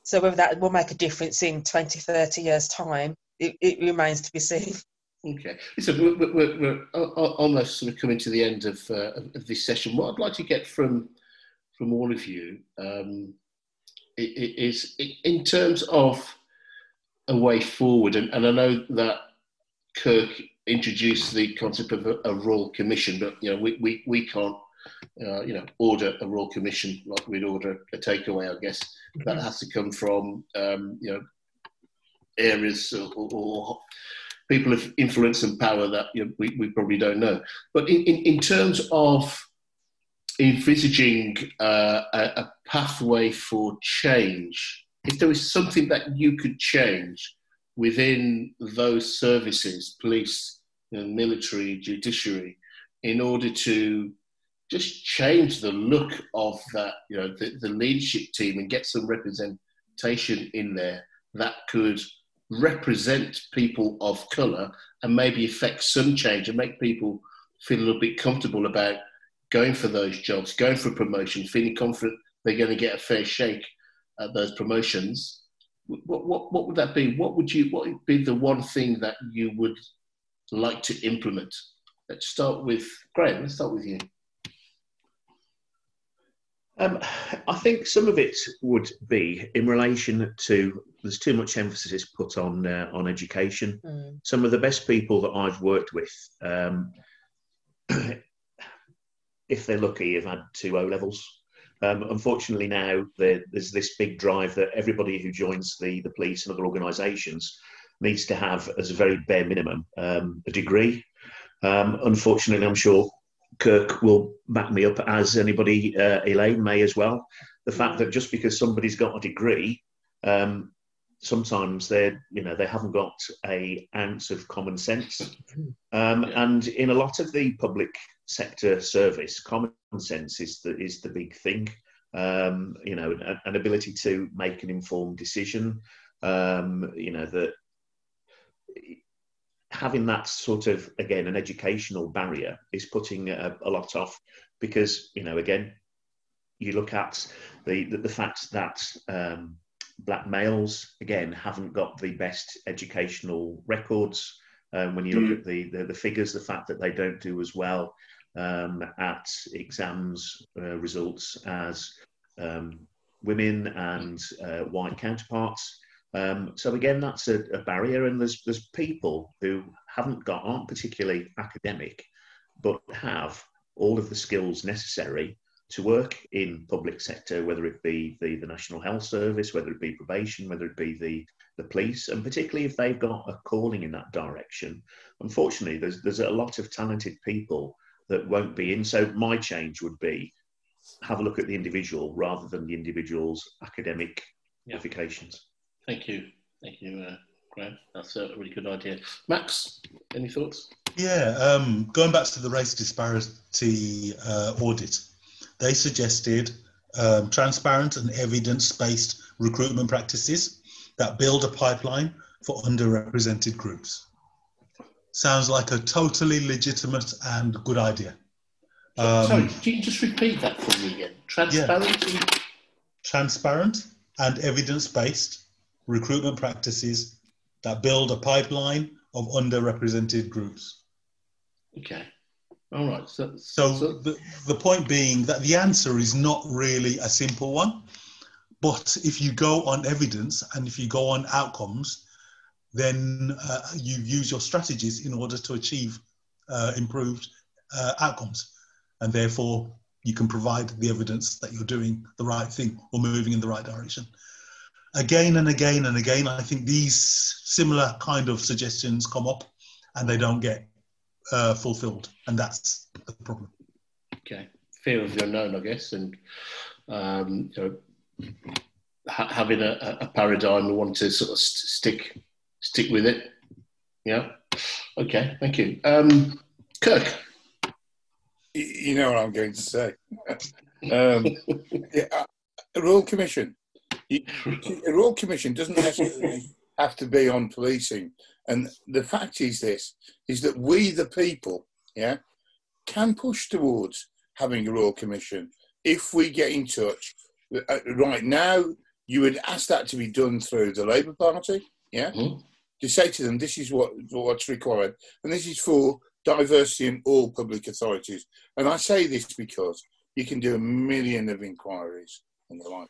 So whether that will make a difference in 20, 30 years' time, it, it remains to be seen. Okay. So we're, we're, we're, almost sort of coming to the end of, uh, of this session. What I'd like to get from from all of you um, is in terms of a way forward, and, and I know that Kirk introduced the concept of a, a royal commission, but you know we, we, we can't uh, you know order a royal commission like we'd order a takeaway. I guess that mm-hmm. has to come from um, you know areas or, or, people of influence and power that you know, we, we probably don't know. But in, in, in terms of envisaging uh, a, a, pathway for change, if there is something that you could change within those services, police, you know, military, judiciary, in order to just change the look of that, you know, the, the leadership team and get some representation in there that could represent people of colour and maybe affect some change and make people feel a little bit comfortable about going for those jobs, going for promotion, feeling confident they're going to get a fair shake at those promotions, what, what, what would that be? What would you? What would be the one thing that you would like to implement? Let's start with Graham. Let's start with you. Um, I think some of it would be in relation to there's too much emphasis put on uh, on education. Mm. Some of the best people that I've worked with, um, if they're lucky, have had two O levels. Um, unfortunately, now there's this big drive that everybody who joins the, the police and other organisations needs to have, as a very bare minimum, um, a degree. Um, unfortunately, I'm sure Kirk will back me up, as anybody, uh, Elaine may as well. The fact that just because somebody's got a degree, um, sometimes they're you know they haven't got a ounce of common sense um, and in a lot of the public sector service common sense is the is the big thing um, you know an, an, ability to make an informed decision um, you know that having that sort of again an educational barrier is putting a, a lot off because you know again you look at the the, the fact that um, black males again haven't got the best educational records. Um, when you look mm. at the, the, the figures, the fact that they don't do as well um, at exams uh, results as um, women and uh, white counterparts. Um, so again, that's a, a, barrier, and there's there's people who haven't got aren't particularly academic, but have all of the skills necessary to work in public sector, whether it be the, the National Health Service, whether it be probation, whether it be the, the police, and particularly if they've got a calling in that direction. Unfortunately, there's, there's a lot of talented people that won't be in. So my change would be have a look at the individual rather than the individual's academic yeah. qualifications. Thank you. Thank you, uh, Graham. That's a really good idea. Max, any thoughts? Yeah, um, going back to the race disparity uh, audit, they suggested um, transparent and evidence based recruitment practices that build a pipeline for underrepresented groups. Sounds like a totally legitimate and good idea. Um, Sorry, can you just repeat that for me again? Transparent? Yeah. Transparent and evidence based recruitment practices that build a pipeline of underrepresented groups. Okay. All right. So, so, so, the, the point being that the answer is not really a simple one. But if you go on evidence and if you go on outcomes, then uh, you use your strategies in order to achieve uh, improved uh, outcomes. And therefore, you can provide the evidence that you're doing the right thing or moving in the right direction. Again and again and again, I think these similar kind of suggestions come up and they don't get uh, fulfilled, and that's the problem. Okay, fear of the unknown, I guess, and um, you know, ha- having a, a, paradigm, we want to sort of st- stick stick with it. Yeah. Okay. Thank you, um, Kirk. You know what I'm going to say. um, yeah, a Royal Commission. A Royal Commission doesn't necessarily have to be on policing. And the fact is this, is that we, the people, yeah, can push towards having a Royal Commission if we get in touch. Uh, right now, you would ask that to be done through the Labour Party, yeah, mm. to say to them, this is what what's required, and this is for diversity in all public authorities. And I say this because you can do a million of inquiries and the like,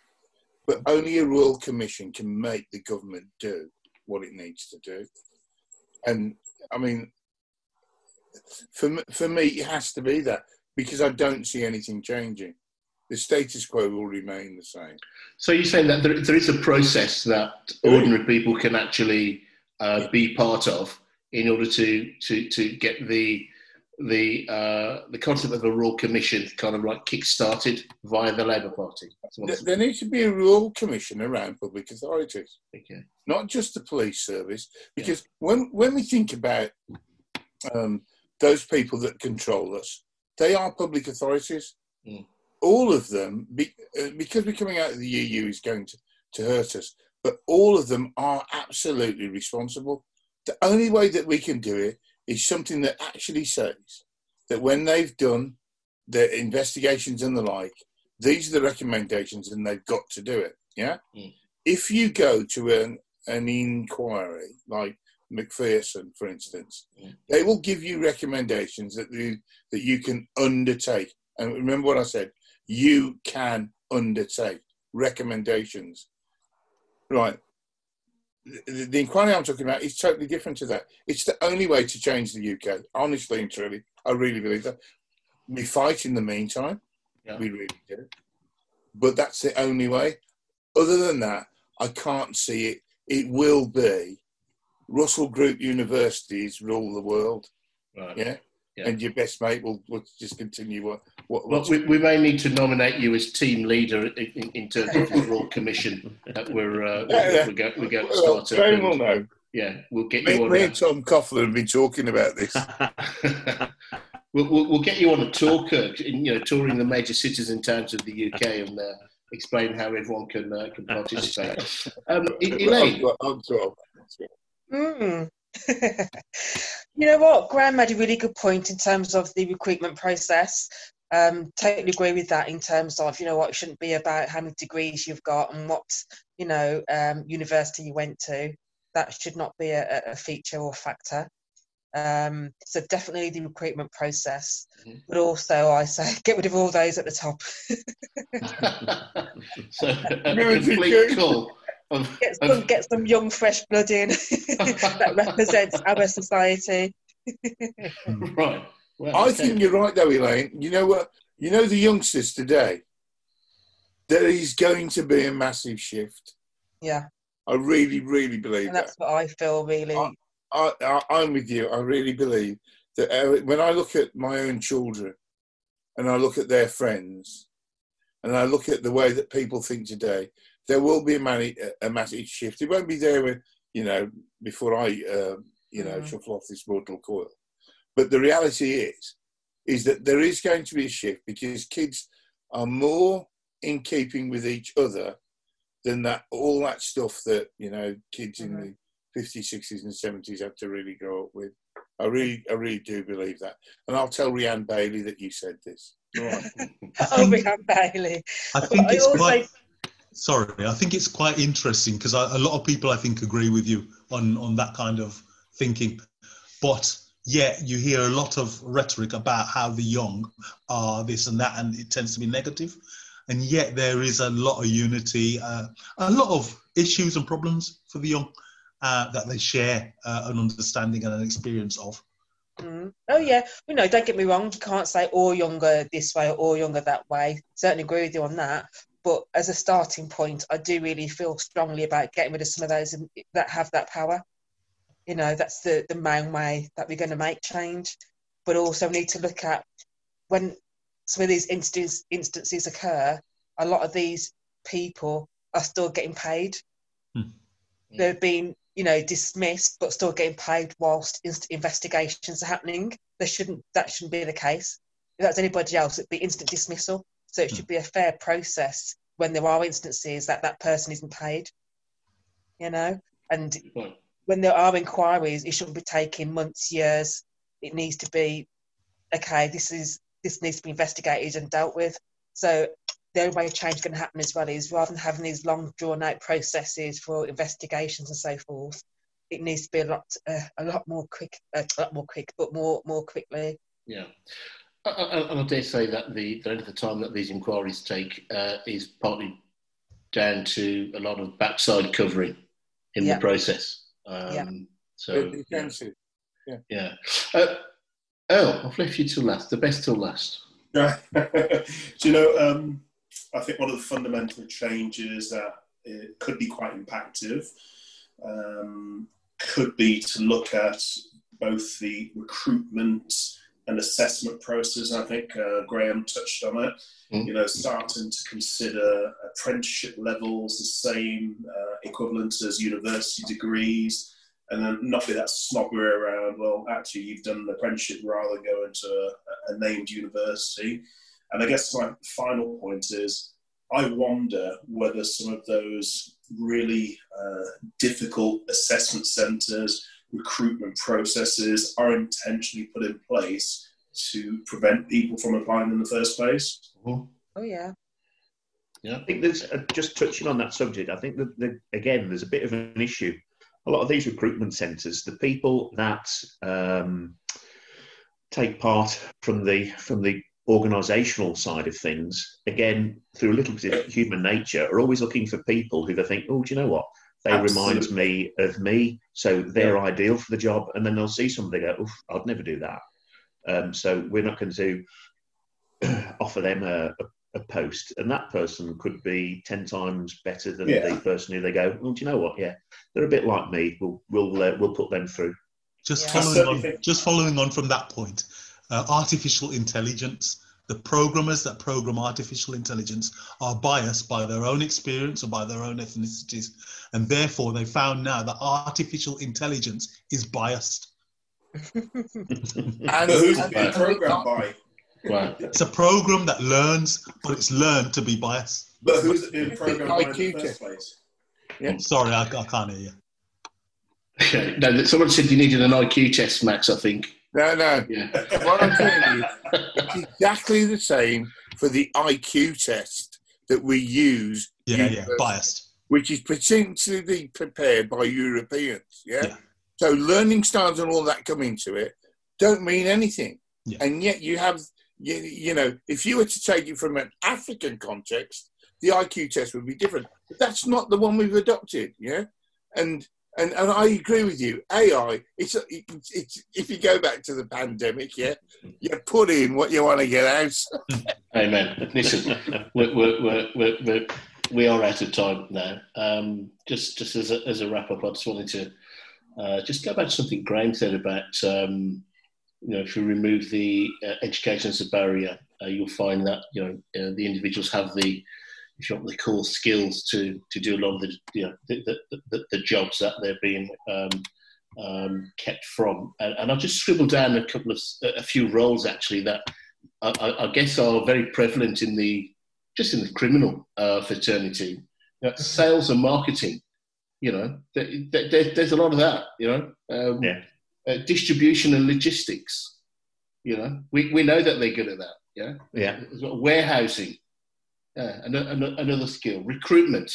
but only a Royal Commission can make the government do what it needs to do and I mean, for for me, it has to be that because I don't see anything changing. The status quo will remain the same. So you're saying that there, there is a process that ordinary people can actually uh, be part of in order to to to get the the uh, the concept of a royal commission kind of like kick-started via the Labour Party. There, there needs to be a royal commission around public authorities, okay. not just the police service. Because yeah. when when we think about um, those people that control us, they are public authorities. Mm. All of them, be, uh, because we're coming out of the EU, is going to, to hurt us. But all of them are absolutely responsible. The only way that we can do it is something that actually says that when they've done their investigations and the like, these are the recommendations and they've got to do it. Yeah. Mm. If you go to an, an inquiry like Macpherson, for instance, mm. they will give you recommendations that you, that you can undertake. And remember what I said you can undertake recommendations. Right the, the inquiry I'm talking about is totally different to that. It's the only way to change the UK, honestly and truly. I really believe that. We fight in the meantime, yeah. we really do. But that's the only way. Other than that, I can't see it. It will be Russell Group universities rule the world. Right. Yeah? yeah? And your best mate will, will just continue What, Well, we, we may need to nominate you as team leader in, in, in terms of the Royal Commission that we're, uh, Yeah, yeah. we're, go, we're going to well, start up. Graham will and, know. yeah, we'll get Me, you on. me a- and Tom Coughlin have been talking about this. we'll, we'll, we'll get you on a tour, Kirk, in, you know, touring the major cities and towns of the UK and uh, explain how everyone can uh, can participate. Um, Elaine, I'm, I'm 12. Mm. you know what? Graham made a really good point in terms of the recruitment process. Um, totally agree with that in terms of, you know what, it shouldn't be about how many degrees you've got and what, you know, um, university you went to. That should not be a, a feature or factor. Um, so definitely the recruitment process, Mhm. but also I say get rid of all those at the top. so a Really complete good. call of, Get some, of get some young, fresh blood in that represents our society. right. Well, I okay. think you're right, though, Elaine. You know what? You know the youngsters today. There is going to be a massive shift. Yeah, I really, really believe and that. that's what I feel really. I- I, I, I'm with you. I really believe that uh, when I look at my own children and I look at their friends and I look at the way that people think today, there will be a, mani- a massive shift. It won't be there, when, you know, before I, uh, you know, Mhm. shuffle off this mortal coil. But the reality is, is that there is going to be a shift because kids are more in keeping with each other than that all that stuff that you know kids in Mhm. the 50s, 60s, and 70s had to really grow up with. I really, I really do believe that, and I'll tell Rianne Bailey that you said this. All right. I Oh, think, Bailey. I think I it's also- quite. Sorry, I think it's quite interesting because a lot of people, I think, agree with you on on that kind of thinking, but yet you hear a lot of rhetoric about how the young are this and that, and it tends to be negative. and yet there is a lot of unity, uh, a lot of issues and problems for the young uh, that they share uh, an understanding and an experience of. Mm. Oh yeah, you know, don't get me wrong. You can't say all younger this way or all younger that way. Certainly agree with you on that. But as a starting point, I do really feel strongly about getting rid of some of those that have that power. You know, that's the the main way that we're going to make change. But also need to look at when some of these instances instances occur. A lot of these people are still getting paid. Hmm. They've been you know, dismissed but still getting paid whilst inst- investigations are happening. There shouldn't that shouldn't be the case. If that's anybody else, it'd be instant dismissal. So it should be a fair process when there are instances that that person isn't paid. You know, and Right. When there are inquiries, it shouldn't be taking months, years. It needs to be okay. This is this needs to be investigated and dealt with. So the only way change can happen as well is rather than having these long drawn out processes for investigations and so forth, it needs to be a lot uh, a lot more quick, uh, a lot more quick, but more more quickly. Yeah. I, I, I dare say that the, the length of time that these inquiries take uh, is partly down to a lot of backside covering in Yeah. the process. Um, Yeah. So, Very yeah. defensive. yeah. Uh, Earl, I've left you till last, the best till last. Do you know? Um, I think one of the fundamental changes that it could be quite impactful um, could be to look at both the recruitment and assessment process. I think uh, Graham touched on it. Mm. You know, starting to consider apprenticeship levels the same uh, equivalent as university degrees, and then not be that snobbery around. Well, actually, you've done an apprenticeship rather than going to a, a named university. And I guess my final point is I wonder whether some of those really uh, difficult assessment centres, recruitment processes are intentionally put in place to prevent people from applying in the first place. Oh yeah, Yeah. I think there's uh, just touching on that subject. I think that the, again, there's a bit of an issue. A lot of these recruitment centres, the people that um, take part from the from the organisational side of things, again through a little bit of human nature, are always looking for people who they think, oh, do you know what? They remind me of me, so they're ideal for the job. And then they'll see somebody go, oh, I'd never do that. Um, so we're not going to offer them a, a a post, and that person could be ten times better than Yeah. the person who they go. Well, do you know what? Yeah, they're a bit like me. We'll we'll uh, we'll put them through. Just Yeah. Following on, just following on from that point, uh, artificial intelligence the programmers that program artificial intelligence are biased by their own experience or by their own ethnicities. And therefore, they found now that artificial intelligence is biased. and who's it being programmed by? Wow. It's a program that learns, but it's learned to be biased. But who's it being programmed by in the first place? Yeah. Sorry, I, I can't hear you. Okay. No, someone said you needed an IQ test, Max. I think. No, no. Yeah. What I'm telling you, it's exactly the same for the IQ test that we use, Yeah, yeah, biased. which is potentially prepared by Europeans. Yeah? Yeah. So learning styles and all that come into it don't mean anything. Yeah. And yet you have, you, you know, if you were to take it from an African context, the IQ test would be different. But that's not the one we've adopted. Yeah. And and, and I agree with you. AI, it's, it's, it's if you go back to the pandemic, yeah, you put in what you want to get out. Amen. Listen, we're, we're, we're, we're, we're, out of time now. Um, just just as a, as a wrap up, I just wanted to uh, just go back to something Graham said about um, you know if you remove the uh, education as a barrier, uh, you'll find that you know uh, the individuals have the if you want the core skills to to do a lot of the you know the, the, the, the jobs that they're being um, um, kept from. And, and I'll just scribble down a couple of a few roles actually that I, I, I guess are very prevalent in the just in the criminal uh, fraternity. You know, sales and marketing, you know, there, there, there's a lot of that. You know, um, Yeah. uh, distribution and logistics. You know, we, we know that they're good at that. Yeah, Yeah. Warehousing, yeah, another, another skill. Recruitment.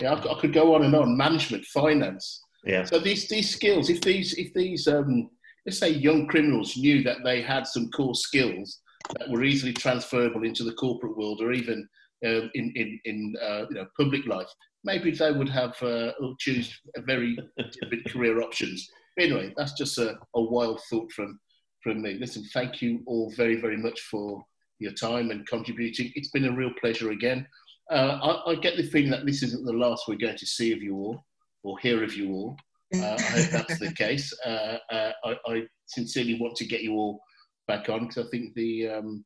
Yeah, I, could- I could go on and on. Management, finance. Yeah. So these these skills, if these if these um, let's say young criminals knew that they had some core skills that were easily transferable into the corporate world or even uh, in in, in uh, you know public life, maybe they would have uh, choose a very different career options. Anyway, that's just a, a wild thought from from me. Listen, thank you all very very much for your time and contributing. It's been a real pleasure again. Uh, I, I get the feeling that this isn't the last we're going to see of you all or hear of you all. Uh, I hope that's the case. Uh, uh, I, I sincerely want to get you all back on because I think the, um,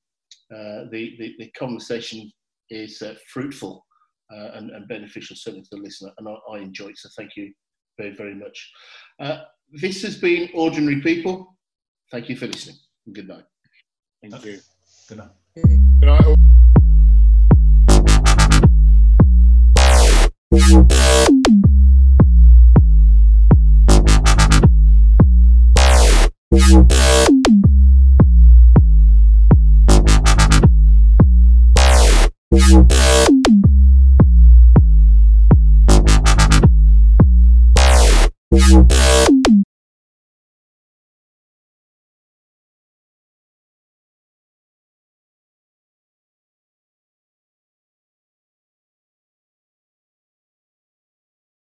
uh, the, the the conversation is uh, fruitful uh, and, and beneficial certainly to the listener, and I, I enjoy it. So thank you very very much. Uh, this has been Ordinary People. Thank you for listening. Good night. Thank you. Good night. Good night. all.